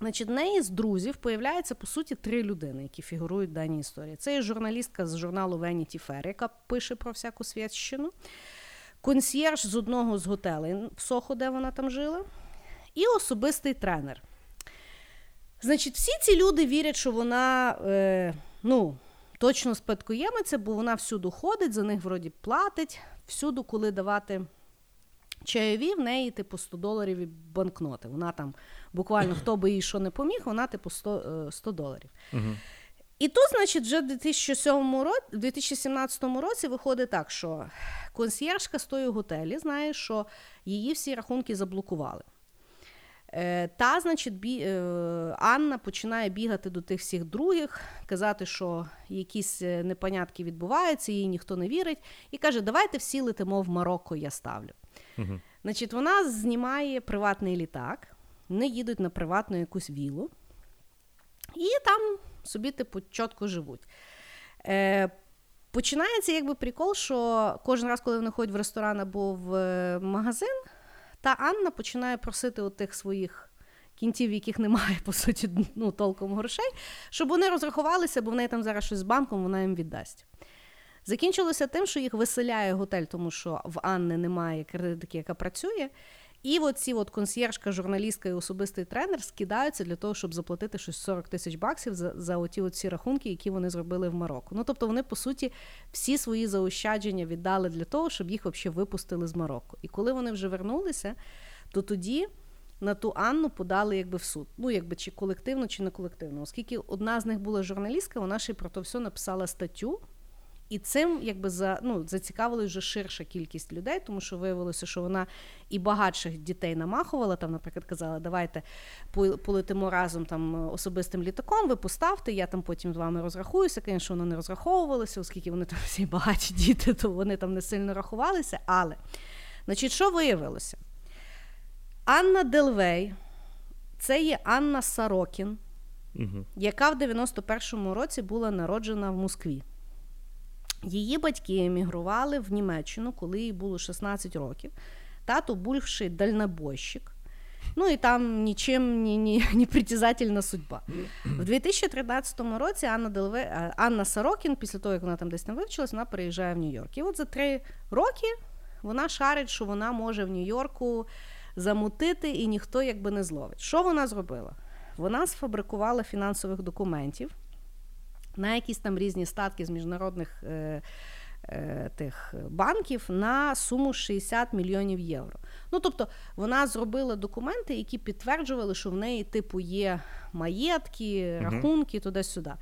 Значить, в неї з друзів появляється, по суті, три людини, які фігурують в даній історії. Це є журналістка з журналу Vanity Fair, яка пише про всяку святщину, консьєрж з одного з готелей в Сохо, де вона там жила, і особистий тренер. Значить, всі ці люди вірять, що вона е, ну, точно спадкоємиця, бо вона всюди ходить, за них вроді платить, всюди, коли давати чайові, в неї, типу, 100 доларів банкноти. Вона там буквально хто би їй що не поміг, вона типу 100 100 е, доларів. Угу. І тут, значить, вже в 2007 році, 2017 році виходить так, що консьєржка з тої готелі знає, що її всі рахунки заблокували. Е, та, значить, бі... Е, Анна починає бігати до тих всіх других, казати, що якісь непонятки відбуваються, їй ніхто не вірить, і каже: Давайте всі летимо в Марокко, я ставлю. Угу. Значить, Вона знімає приватний літак, вони їдуть на приватну якусь вілу, і там собі, типу, чітко живуть. Е, Починається якби прикол, що кожен раз, коли вони ходять в ресторан або в е, магазин, та Анна починає просити у тих своїх кінців, яких немає, по суті, ну, толком грошей, щоб вони розрахувалися, бо в неї там зараз щось з банком, вона їм віддасть. Закінчилося тим, що їх виселяє готель, тому що в Анни немає кредитки, яка працює. І оці от консьєржка, журналістка і особистий тренер скидаються для того, щоб заплатити щось 40 тисяч баксів за за оті оці рахунки, які вони зробили в Марокко. Ну тобто вони, по суті, всі свої заощадження віддали для того, щоб їх взагалі випустили з Марокко. І коли вони вже вернулися, то тоді. На ту Анну подали якби в суд. Ну, якби чи колективно, чи не колективно. Оскільки одна з них була журналістка, вона ще про то все написала статтю І цим якби за ну зацікавили вже ширша кількість людей, тому що виявилося, що вона і багатших дітей намахувала. Там, наприклад, казала, давайте полетимо разом там особистим літаком. Ви поставте, я там потім з вами розрахуюся. Звісно, воно не розраховувалося, оскільки вони там всі багаті діти, то вони там не сильно рахувалися. Але значить, що виявилося? Анна Делвей, це є Анна Сарокін, угу. яка в 91-му році була народжена в Москві. Її батьки емігрували в Німеччину, коли їй було 16 років. Тато бувший дальнобойщик. Ну і там нічим ні, ні, [laughs] ні притязательна судьба. В 2013 році Анна Делве, е, Анна Сорокін, після того, як вона там десь там вивчилась, вона переїжджає в Нью-Йорк. І от за три роки вона шарить, що вона може в Нью-Йорку замутити, і ніхто якби не зловить. Що вона зробила? Вона сфабрикувала фінансових документів на якісь там різні статки з міжнародних е, е, тих банків на суму 60 мільйонів євро. Ну тобто вона зробила документи, які підтверджували, що в неї типу є маєтки, рахунки, угу. туди-сюди.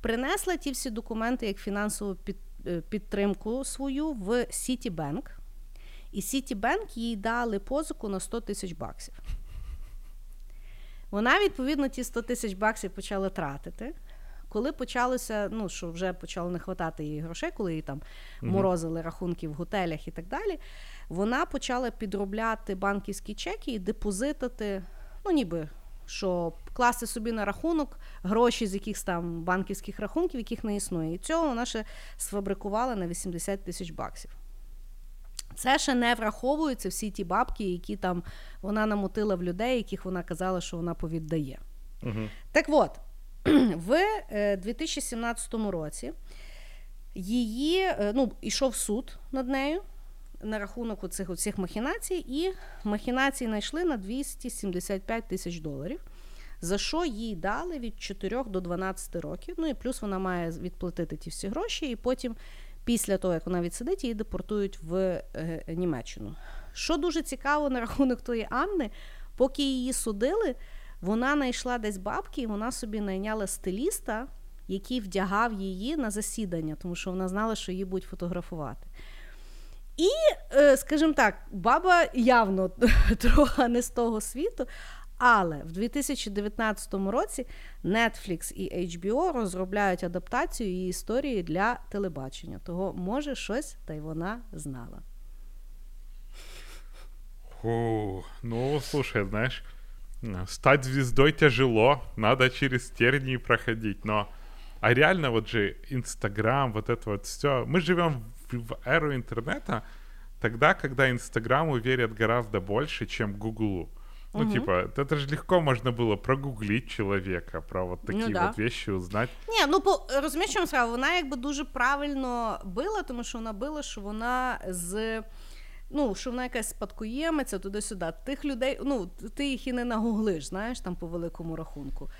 Принесла ті всі документи як фінансову під, е, підтримку свою в Citibank. І Citibank їй дали позику на 100 тисяч баксів. Вона, відповідно, ті 100 тисяч баксів почала тратити. Коли почалося, ну що вже почало не хватати її грошей, коли їй там морозили рахунки в готелях і так далі, вона почала підробляти банківські чеки і депозитити, ну ніби що класти собі на рахунок гроші з якихось там банківських рахунків, яких не існує. І цього вона ще сфабрикувала на 80 тисяч баксів. Це ще не враховуються всі ті бабки, які там вона намотила в людей, яких вона казала, що вона повіддає. Угу. Так от, [clears throat] в 2017 е, році її е, ну, йшов суд над нею на рахунок оцих, оцих махінацій, і махінації знайшли на 275 тисяч доларів. За що їй дали від 4 до 12 років. Ну і плюс вона має відплатити ті всі гроші, і потім, після того, як вона відсидить, її депортують в е, Німеччину. Що дуже цікаво на рахунок тої Анни, поки її судили, вона знайшла десь бабки, і вона собі найняла стиліста, який вдягав її на засідання, тому що вона знала, що її будуть фотографувати. І, е, скажімо так, баба явно [laughs] трохи не з того світу. Але в 2019 році Netflix і HBO розробляють адаптацію її історії для телебачення. Того, може, щось та й вона знала. О, ну, слушай, знаєш. Стать звездой тяжело, надо через тернии проходить, но... А реально вот же Инстаграм, вот это вот все. Мы живем в, в эру интернета, тогда, когда Инстаграму верят гораздо больше, чем Гуглу. Ну, угу. типа, это же легко можно было прогуглить человека, про вот такі ну, да. от вещи узнать. Ні, ну по розумієш, чому справа, вона якби дуже правильно била, тому що вона била, що вона з ну, що вона якась спадкоємиця туди-сюди. Тих людей, ну, ти їх і не нагуглиш, знаєш, там по великому рахунку.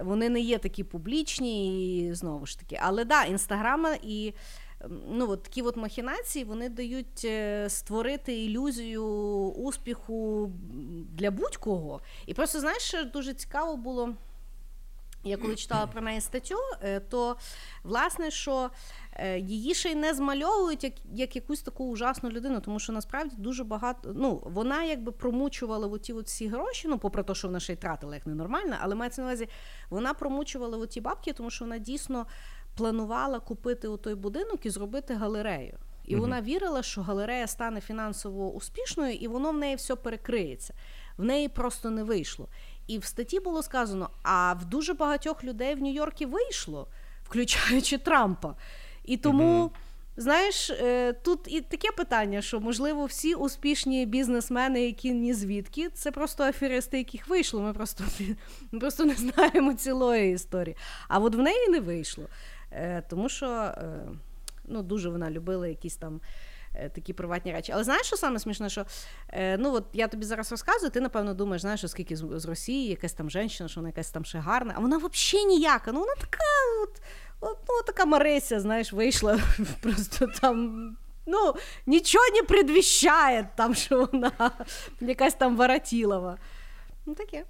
Вони не є такі публічні, і знову ж таки. Але да, інстаграма і ну, от такі от махінації вони дають е, створити ілюзію успіху для будь-кого. І просто, знаєш, дуже цікаво було. Я коли читала про неї статтю, е, то власне, що е, її ще й не змальовують як як якусь таку ужасну людину, тому що насправді дуже багато. Ну, вона якби промучувала оті от всі гроші, ну, попри те, що вона ще й тратила як ненормальна, але мається на увазі, вона промучувала оті бабки, тому що вона дійсно планувала купити у той будинок і зробити галерею. І угу. вона вірила, що галерея стане фінансово успішною, і воно в неї все перекриється. В неї просто не вийшло. І в статті було сказано: а в дуже багатьох людей в Нью-Йоркі вийшло, включаючи Трампа. І тому, угу. знаєш, е, тут і таке питання, що можливо всі успішні бізнесмени, які ні звідки, це просто аферисти, яких вийшло. Ми просто ми просто не знаємо цілої історії. А от в неї не вийшло. Е, тому що е, ну, дуже вона любила якісь там. Е, такі приватні речі. Але знаєш, що саме смішне, що ну от я тобі зараз розказую, ти, напевно, думаєш, знаєш, оскільки з, з Росії якась там жінка, що вона якась там ще гарна, а вона взагалі ніяка. Ну, вона така от, от ну, така Марися, знаєш, вийшла [laughs] просто там. Ну, нічого не предвіщає, там, що вона якась там Воротилова. Ну, таке.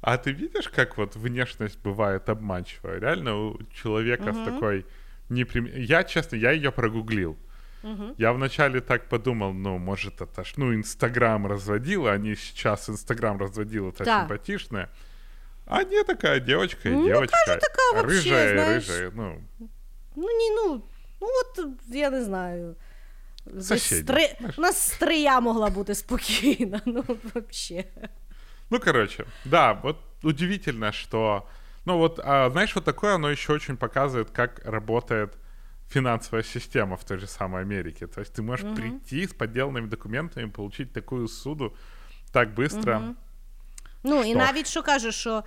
А ты видишь, как вот внешность бывает обманчивая? Реально у человека угу. с такой неприм... Я, честно, я ее прогуглил. Угу. Я вначале так подумал, ну, может, это ж, ну, Инстаграм разводила, они сейчас Инстаграм разводила, это Да. симпатичная. А не такая девочка и Ну, девочка. кажу, така вообще, рыжая, знаешь. рыжая, ну, Ну ні, ну, ну от я не знаю. Десь Сусідня, Стри... знаєш. У нас стрия могла бути спокійна, [laughs] ну взагалі. Ну, короче, да, вот удивительно, что... Ну, вот, а, знаешь, вот такое оно еще очень показывает, как работает финансовая система в той же самой Америке. То есть ты можешь прийти с подделанными документами, получить такую суду так быстро. Ну і Що? навіть що кажу, що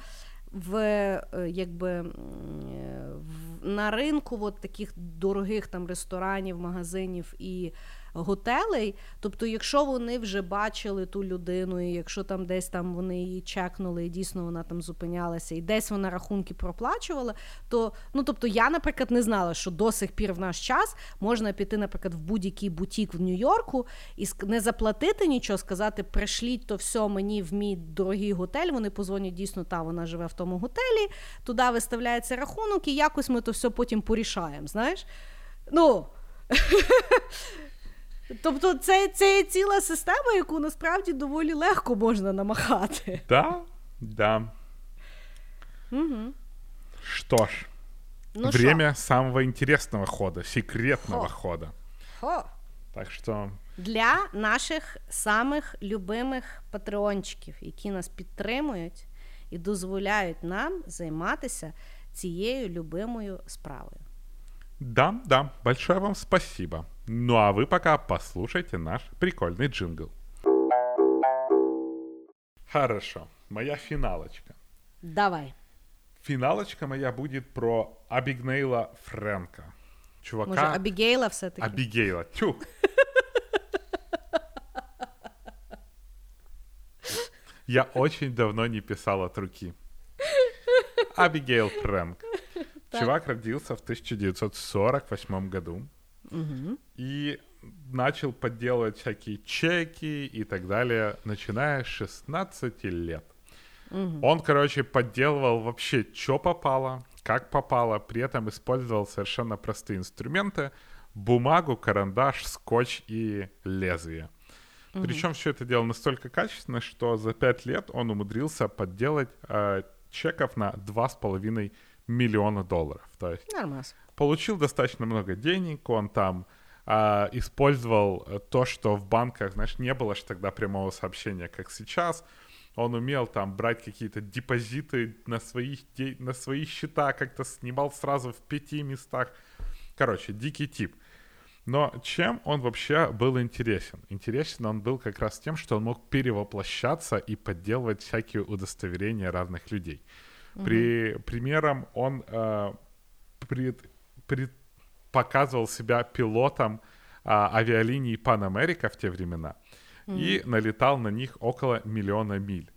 в е, якби м, е, в, на ринку от таких дорогих там ресторанів, магазинів і готелей. Тобто, якщо вони вже бачили ту людину, і якщо там десь там вони її чекнули, і дійсно вона там зупинялася, і десь вона рахунки проплачувала, то ну тобто я, наприклад, не знала, що до сих пір в наш час можна піти, наприклад, в будь-який бутік в Нью-Йорку і не заплатити нічого, сказати, пришліть то все мені в мій дорогий готель. Вони позвонять дійсно, та вона живе в тому готелі. Туди виставляється рахунок, і якось ми то все потім порішаємо. Знаєш? Ну. [laughs] Тобто, це, це є ціла система, яку насправді доволі легко можна намахати. Да, да. Угу. Что ж, Ну время самого интересного хода, секретного Хо. хода. Хо. Так что, Для наших самих любимих патреончиків, які нас підтримують і дозволяють нам займатися цією любимою справою. Да, да, большое вам спасибо. Ну а вы пока послушайте наш прикольный джингл. Хорошо, моя финалочка. Давай. Финалочка моя будет про Абигнейла Фрэнка. Чувака... Може, Абігейла все-таки. Абигейла. Тю. [laughs] Я очень давно не писал от руки. Абигейл Фрэнк. Чувак родился в 1948 году и начал подделывать всякие чеки и так далее, начиная с 16 лет. Он, короче, подделывал вообще, что попало, как попало, при этом использовал совершенно простые инструменты, бумагу, карандаш, скотч и лезвие. Причем все это делал настолько качественно, что за 5 лет он умудрился подделать э, чеков на 2,5 миллиона долларов. То есть Нормас. получил достаточно много денег, он там а, использовал то, что в банках, знаешь, не было же тогда прямого сообщения, как сейчас. Он умел там брать какие-то депозиты на свои, на свои счета, как-то снимал сразу в пяти местах. Короче, дикий тип. Но чем он вообще был интересен? Интересен он был как раз тем, что он мог перевоплощаться и подделывать всякие удостоверения разных людей. При, примером он э, пред- пред- показывал себя пилотом а, авиалиний Pan America в те времена и налетал на них около миллиона миль.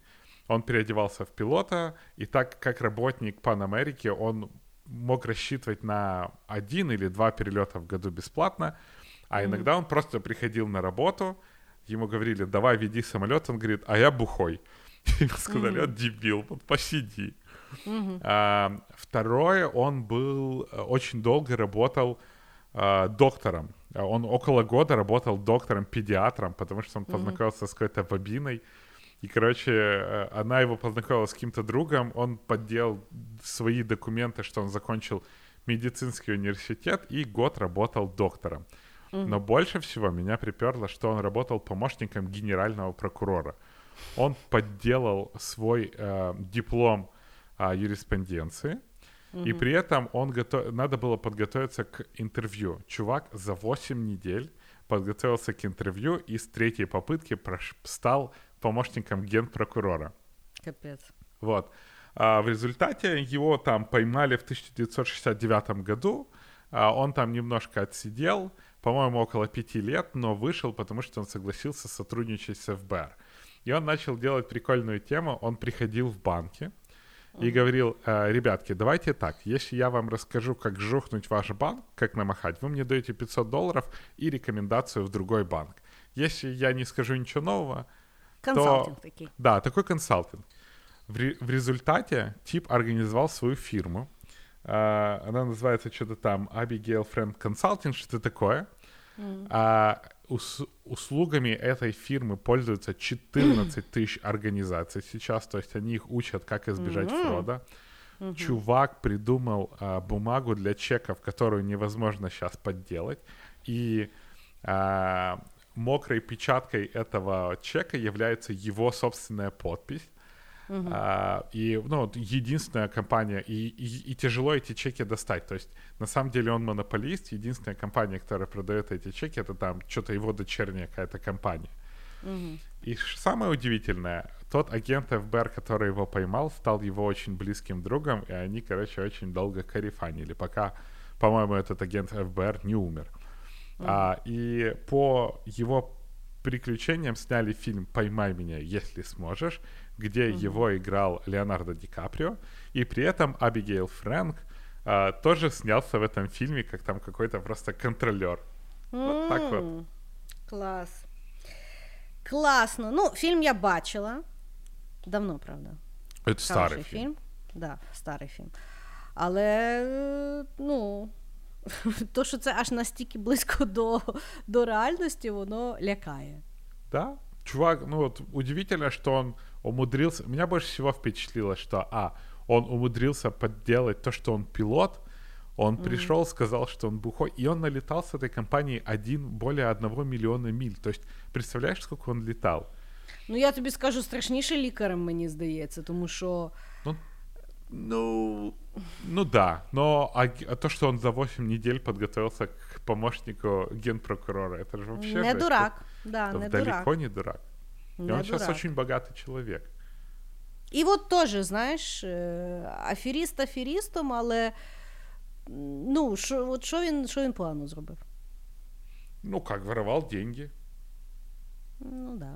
Он переодевался в пилота, и так как работник Pan America, он мог рассчитывать на один или два перелета в году бесплатно, а иногда он просто приходил на работу, ему говорили, давай веди самолет, он говорит, а я бухой. Ему сказали, «А, дебил, вот посиди. А, второе, он был, э, очень долго работал а, доктором. А Он около года работал доктором-педиатром, потому что он познакомился с какой-то бобиной. И, короче, э, она его познакомила с каким-то другом, он подделал свои документы, что он закончил медицинский университет и год работал доктором. Но больше всего меня приперло, что он работал помощником генерального прокурора. Он подделал свой э, диплом а, юриспруденции, и при этом он гото- надо было подготовиться к интервью. Чувак за 8 недель подготовился к интервью и с третьей попытки прош- стал помощником генпрокурора. Капець. Вот. А в результате его там поймали в 1969 году. А он там немножко отсидел, по-моему, около пяти лет, но вышел, потому что он согласился сотрудничать с ФБР. И он начал делать прикольную тему. Он приходил в банки и говорил, «Э, ребятки, давайте так, если я вам расскажу, как жухнуть ваш банк, как намахать, вы мне даете 500 долларов и рекомендацию в другой банк. Если я не скажу ничего нового, Консалтинг такий. да, такой консалтинг. В, ре- в результате тип организовал свою фирму, А, она называется что-то там Abigail Friend Consulting, что-то такое. А ус- услугами этой фирмы пользуются 14 [clears throat] тысяч организаций сейчас, то есть они их учат, как избежать фрода. Чувак придумал а, бумагу для чеков, которую невозможно сейчас подделать, и а, мокрой печаткой этого чека является его собственная подпись. А, и, ну, единственная компания, и, и, и тяжело эти чеки достать. То есть, на самом деле, он монополист. Единственная компания, которая продает эти чеки, это там что-то его дочерняя какая-то компания. И ш- самое удивительное, тот агент ФБР, который его поймал, стал его очень близким другом, и они, короче, очень долго карифанили, пока, по-моему, этот агент ФБР не умер. А, и по его приключениям сняли фильм «Поймай меня, если сможешь», где его играл Леонардо Ди Каприо, и при этом Абигейл Фрэнк а, тоже снялся в этом фильме, как там какой-то просто контролер. Вот так вот. М, Клас. Класно. Ну, фільм я бачила. Давно, правда. Это старый Хороший фильм. фільм. Да, старий фільм. Але, е, ну, [laughs] то, що це аж настільки близько [laughs] до, до реальності, воно лякає. Да? Чувак, ну вот удивительно, что он умудрился... Меня больше всего впечатлило, что, а, он умудрился подделать то, что он пилот, он пришел, сказал, что он бухой, и он налетал с этой компанией один, более одного миллиона миль. То есть, представляешь, сколько он летал? Ну, я тобі скажу, страшніше лікарем, мені здається, тому що Ну, ну да, но а, г- а то, что он за 8 недель подготовился к помощнику генпрокурора, это же вообще... не жесть. дурак. Да, Это не далеко дурак. не дурак. И Не он сейчас дурак. очень богатый человек. І от теж, знаєш, е, аферіст аферістом, але м, ну, що, от що він, що він погано зробив? Ну как, воровал деньги. Ну, да.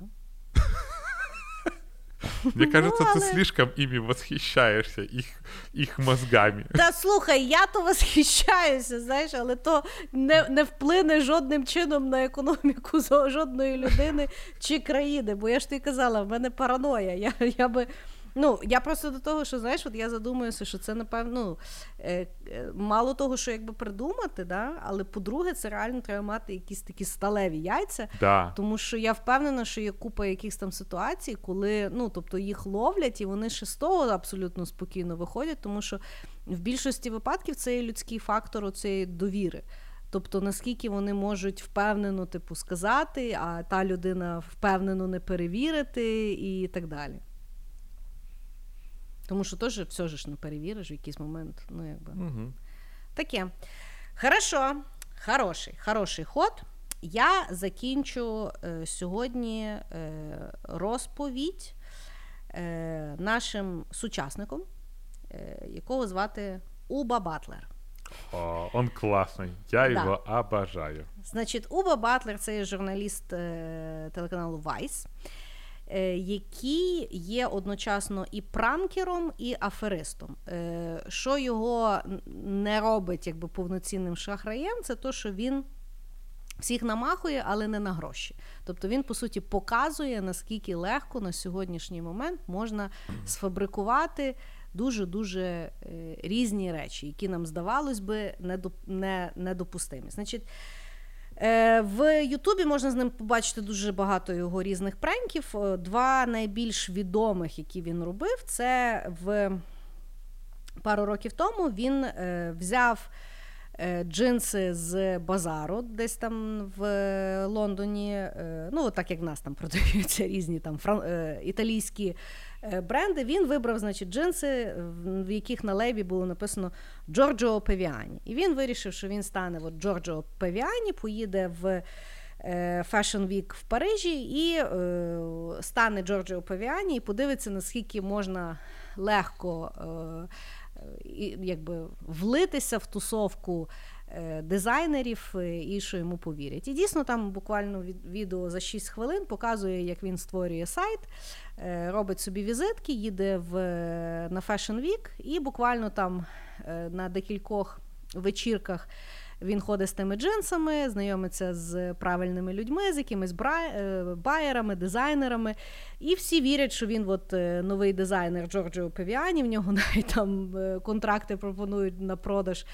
Мне кажется, ты але- слишком ими восхищаєшся, їх їх мозгами. Та слухай, я то восхищаюся, знаєш, але то не, не вплине жодним чином на економіку [laughs] жодної людини чи країни. Бо я ж тобі казала, в мене параноя. Я, я би. Ну, я просто до того, що знаєш, от я задумуюся, що це напевно ну, е, е, мало того, що якби придумати, да? але по-друге, це реально треба мати якісь такі сталеві яйця. Да. Тому що я впевнена, що є купа якихось там ситуацій, коли ну тобто їх ловлять, і вони ще з того абсолютно спокійно виходять, тому що в більшості випадків це є людський фактор цієї довіри. Тобто, наскільки вони можуть впевнено типу сказати, а та людина впевнено не перевірити, і так далі. Тому що теж все ж не перевіриш в якийсь момент. Ну, якби. Мгм. Таке. Хорошо, хороший, хороший ход. Я закінчу е, сьогодні е, розповідь е, нашим сучасником, е, якого звати Уба Батлер. О, он классный. Я Да. его обожаю. Значить, Уба Батлер це журналіст е, телеканалу Vice, який є одночасно і пранкером, і аферистом. Е, що його не робить якби повноцінним шахраєм, це то, що він. Всіх намахує, але не на гроші. Тобто він, по суті, показує, наскільки легко на сьогоднішній момент можна сфабрикувати дуже-дуже е, різні речі, які нам здавалось би недоп- недопустимі. Значить, Е, В Ютубі можна з ним побачити дуже багато його різних пранків. Е, Два найбільш відомих, які він робив, це в пару років тому він е, взяв е, джинси з базару, десь там в Лондоні. е, Ну, так як в нас там [laughs] продаються різні там фран... е, італійські е, бренди. Він вибрав, значить, джинси, в- яких на лейбі було написано Джорджо Певіані. І він вирішив, що він стане от Джорджо Певіані, поїде в. е, Fashion Week в Парижі і е, стане Джорджо Павіані і подивиться, наскільки можна легко е, е, якби, влитися в тусовку е, дизайнерів е, і що йому повірять. І дійсно там буквально відео за 6 хвилин показує, як він створює сайт, е, робить собі візитки, їде в, на Fashion Week і буквально там на декількох вечірках Він ходить з тими джинсами, знайомиться з правильними людьми, з якимись е, байерами, дизайнерами. І всі вірять, що він от е, новий дизайнер Джорджо Певіані. В нього [laughs] навіть там е, контракти пропонують на продаж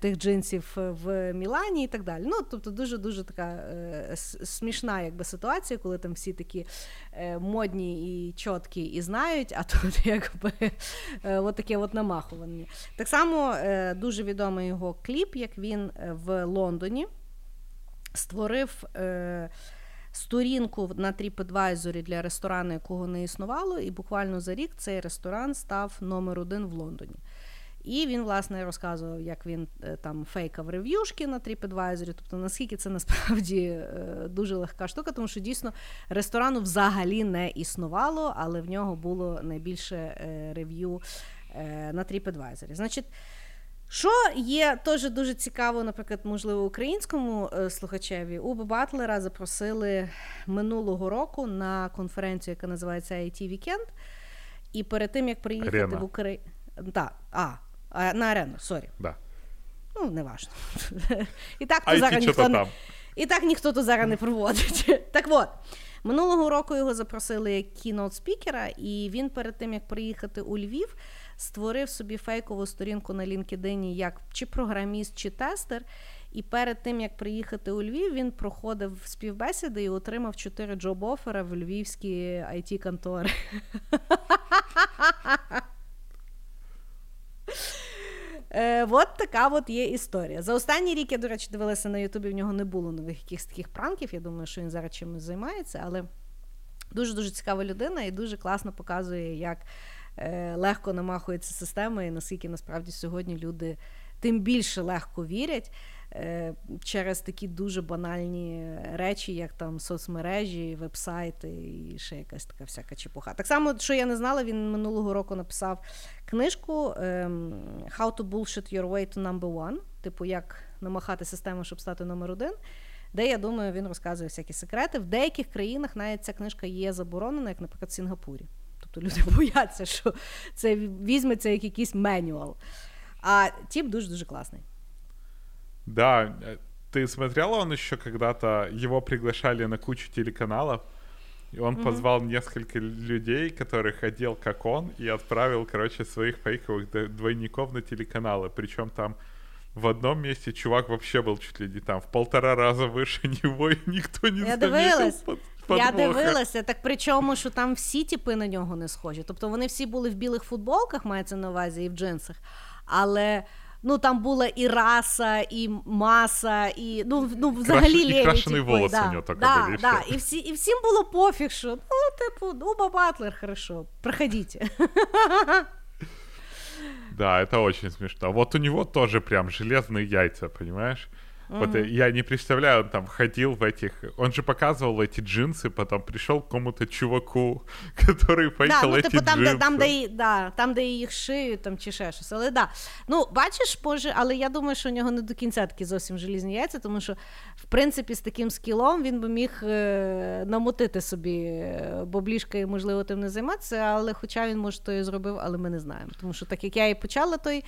тих джинсів в Мілані і так далі. Ну, тобто, дуже дуже така смішна якби, ситуація, коли там всі такі модні і чіткі і знають, а тут [laughs] якби от таке от намахування. Так само дуже відомий його кліп, як він в Лондоні створив е, сторінку на TripAdvisor для ресторану, якого не існувало, і буквально за рік цей ресторан став номер один в Лондоні. І він, власне, розказував, як він е, там фейкав рев'юшки на TripAdvisor, тобто наскільки це насправді е, дуже легка штука, тому що дійсно ресторану взагалі не існувало, але в нього було найбільше е, review на TripAdvisor. Значить, що є теж дуже цікаво, наприклад, можливо, українському слухачеві, Уба Батлера запросили минулого року на конференцію, яка називається IT Weekend. І перед тим як приїхати Арена. в Україну. Да. А, на арену, sorry. Да. Ну, не важно. [laughs] І так то зараз ніхто не... І так ніхто то зараз не проводить. [laughs] Так от, минулого року його запросили як кінот спікера, і він перед тим як приїхати у Львів створив собі фейкову сторінку на LinkedIn як чи програміст, чи тестер. І перед тим, як приїхати у Львів, він проходив співбесіди і отримав чотири джоб-офери в львівські it контори [laughs] Е, От така от є історія. За останній рік я, до речі, дивилася на Ютубі, в нього не було нових якихось таких пранків. Я думаю, що він зараз чимось займається, але дуже-дуже цікава людина і дуже класно показує, як Е, легко намахується система, і наскільки насправді сьогодні люди тим більше легко вірять через такі дуже банальні речі, як там соцмережі, вебсайти і ще якась така всяка чепуха. Так само, що я не знала, він минулого року написав книжку ем, How to bullshit your way to number one, типу, як намахати систему, щоб стати номер один. Де я думаю, він розказує всякі секрети. В деяких країнах навіть ця книжка є заборонена, як, наприклад, в Сінгапурі. Тобто люди [laughs] бояться, що це візьметься як якийсь менюал. А тип дуже-дуже классный. Да, э, ты смотрела, он еще когда-то, его приглашали на кучу телеканалов, и он mm-hmm. позвал несколько людей, которых одел как он, и отправил, короче, своих фейковых двойников на телеканалы. Причем там в одном месте чувак вообще был чуть ли не там в полтора раза выше [laughs] него, и никто не Я заметил подвоха. Я дивилася, так причому, що там всі типи на нього не схожі. Тобто вони всі були в білих футболках, мається на увазі, і в джинсах, але. Ну, там була і раса, і маса, і ну, ну взагалі лєві. крашений волос да, у нього так да, були. Да. І, всі, і всім було пофіг, що ну, типу, Уба Батлер, хорошо, проходите. [laughs] Да, это очень смешно. Вот у него тоже прям железные яйца, понимаешь? Mm-hmm. Вот я не представляю, он там ходил в этих... Он же показывал эти джинсы, потом пришел к какому-то чуваку, [laughs] который фейкал да, ну, типу, там, де, там, де, да, там, де їх шиють, там чи ще щось. Але да. Ну, бачиш, боже, але я думаю, що у нього не до кінця такі зовсім желізні яйця, тому що, в принципі, з таким скілом він би міг е, намотити собі е, боблішка і, можливо, тим не займатися, але хоча він, може, то і зробив, але ми не знаємо. Тому що, так як я і почала той е,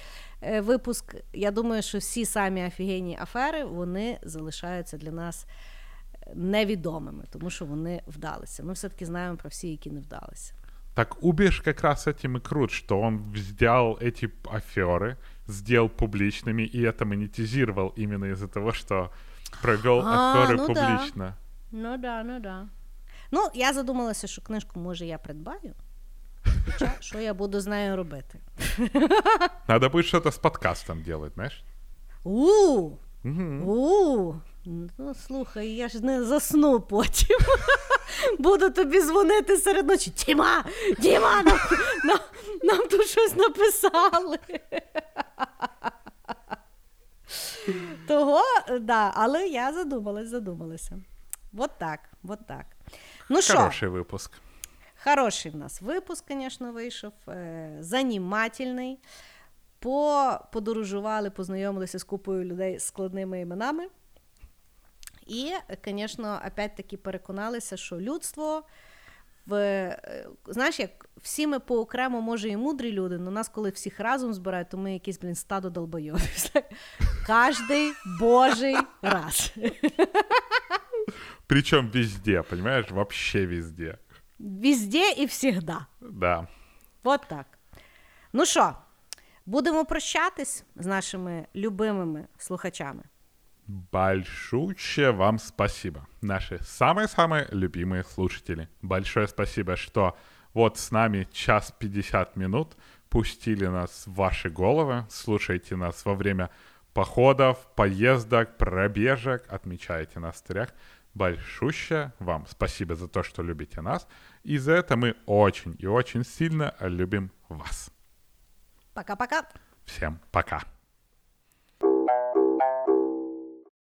випуск, я думаю, що всі самі офігенні афери вони залишаються для нас невідомими, тому що вони вдалися. Ми все-таки знаємо про всі, які не вдалися. Так Убиш как раз этим и крут, что он взял эти аферы, сделал публичными, и это монетизировал именно из-за того, что провел а, аферы ну публично. Да. Ну да, ну да. Ну, я задумалася, що книжку, може, я придбаю. Хоча, що я буду з нею робити? Надо будет что-то с подкастом делать, знаешь? У, у Ну, слухай, я ж не засну потім. [laughs] Буду тобі дзвонити серед ночі. Діма! Діма! Нам, нам, нам тут щось написали. [laughs] Того, да, але я задумалась, задумалася. Вот так, вот так. Ну Хороший випуск. Хороший в нас випуск, звісно, вийшов. Е, занімательний. Подорожували, познайомилися з купою людей з складними іменами. І, звісно, опять-таки переконалися, що людство в е, знаєш, як всі ми по окремо, може, і мудрі люди, але нас, коли всіх разом збирають, то ми якісь, блін, стадо долбойові. [laughs] Каждый божий раз. Причем везде, понимаешь? Вообще везде. Везде і всегда. Да. От так. Ну що, будемо прощатись з нашими любимими слухачами. Большущее вам спасибо, наши самые-самые любимые слушатели. Большое спасибо, что вот с нами час 50 минут пустили нас в ваши головы, слушаете нас во время походов, поездок, пробежек, отмечаете нас в стрях. Большущее вам спасибо за то, что любите нас. И за это мы очень и очень сильно любим вас. Пока-пока. Всем пока.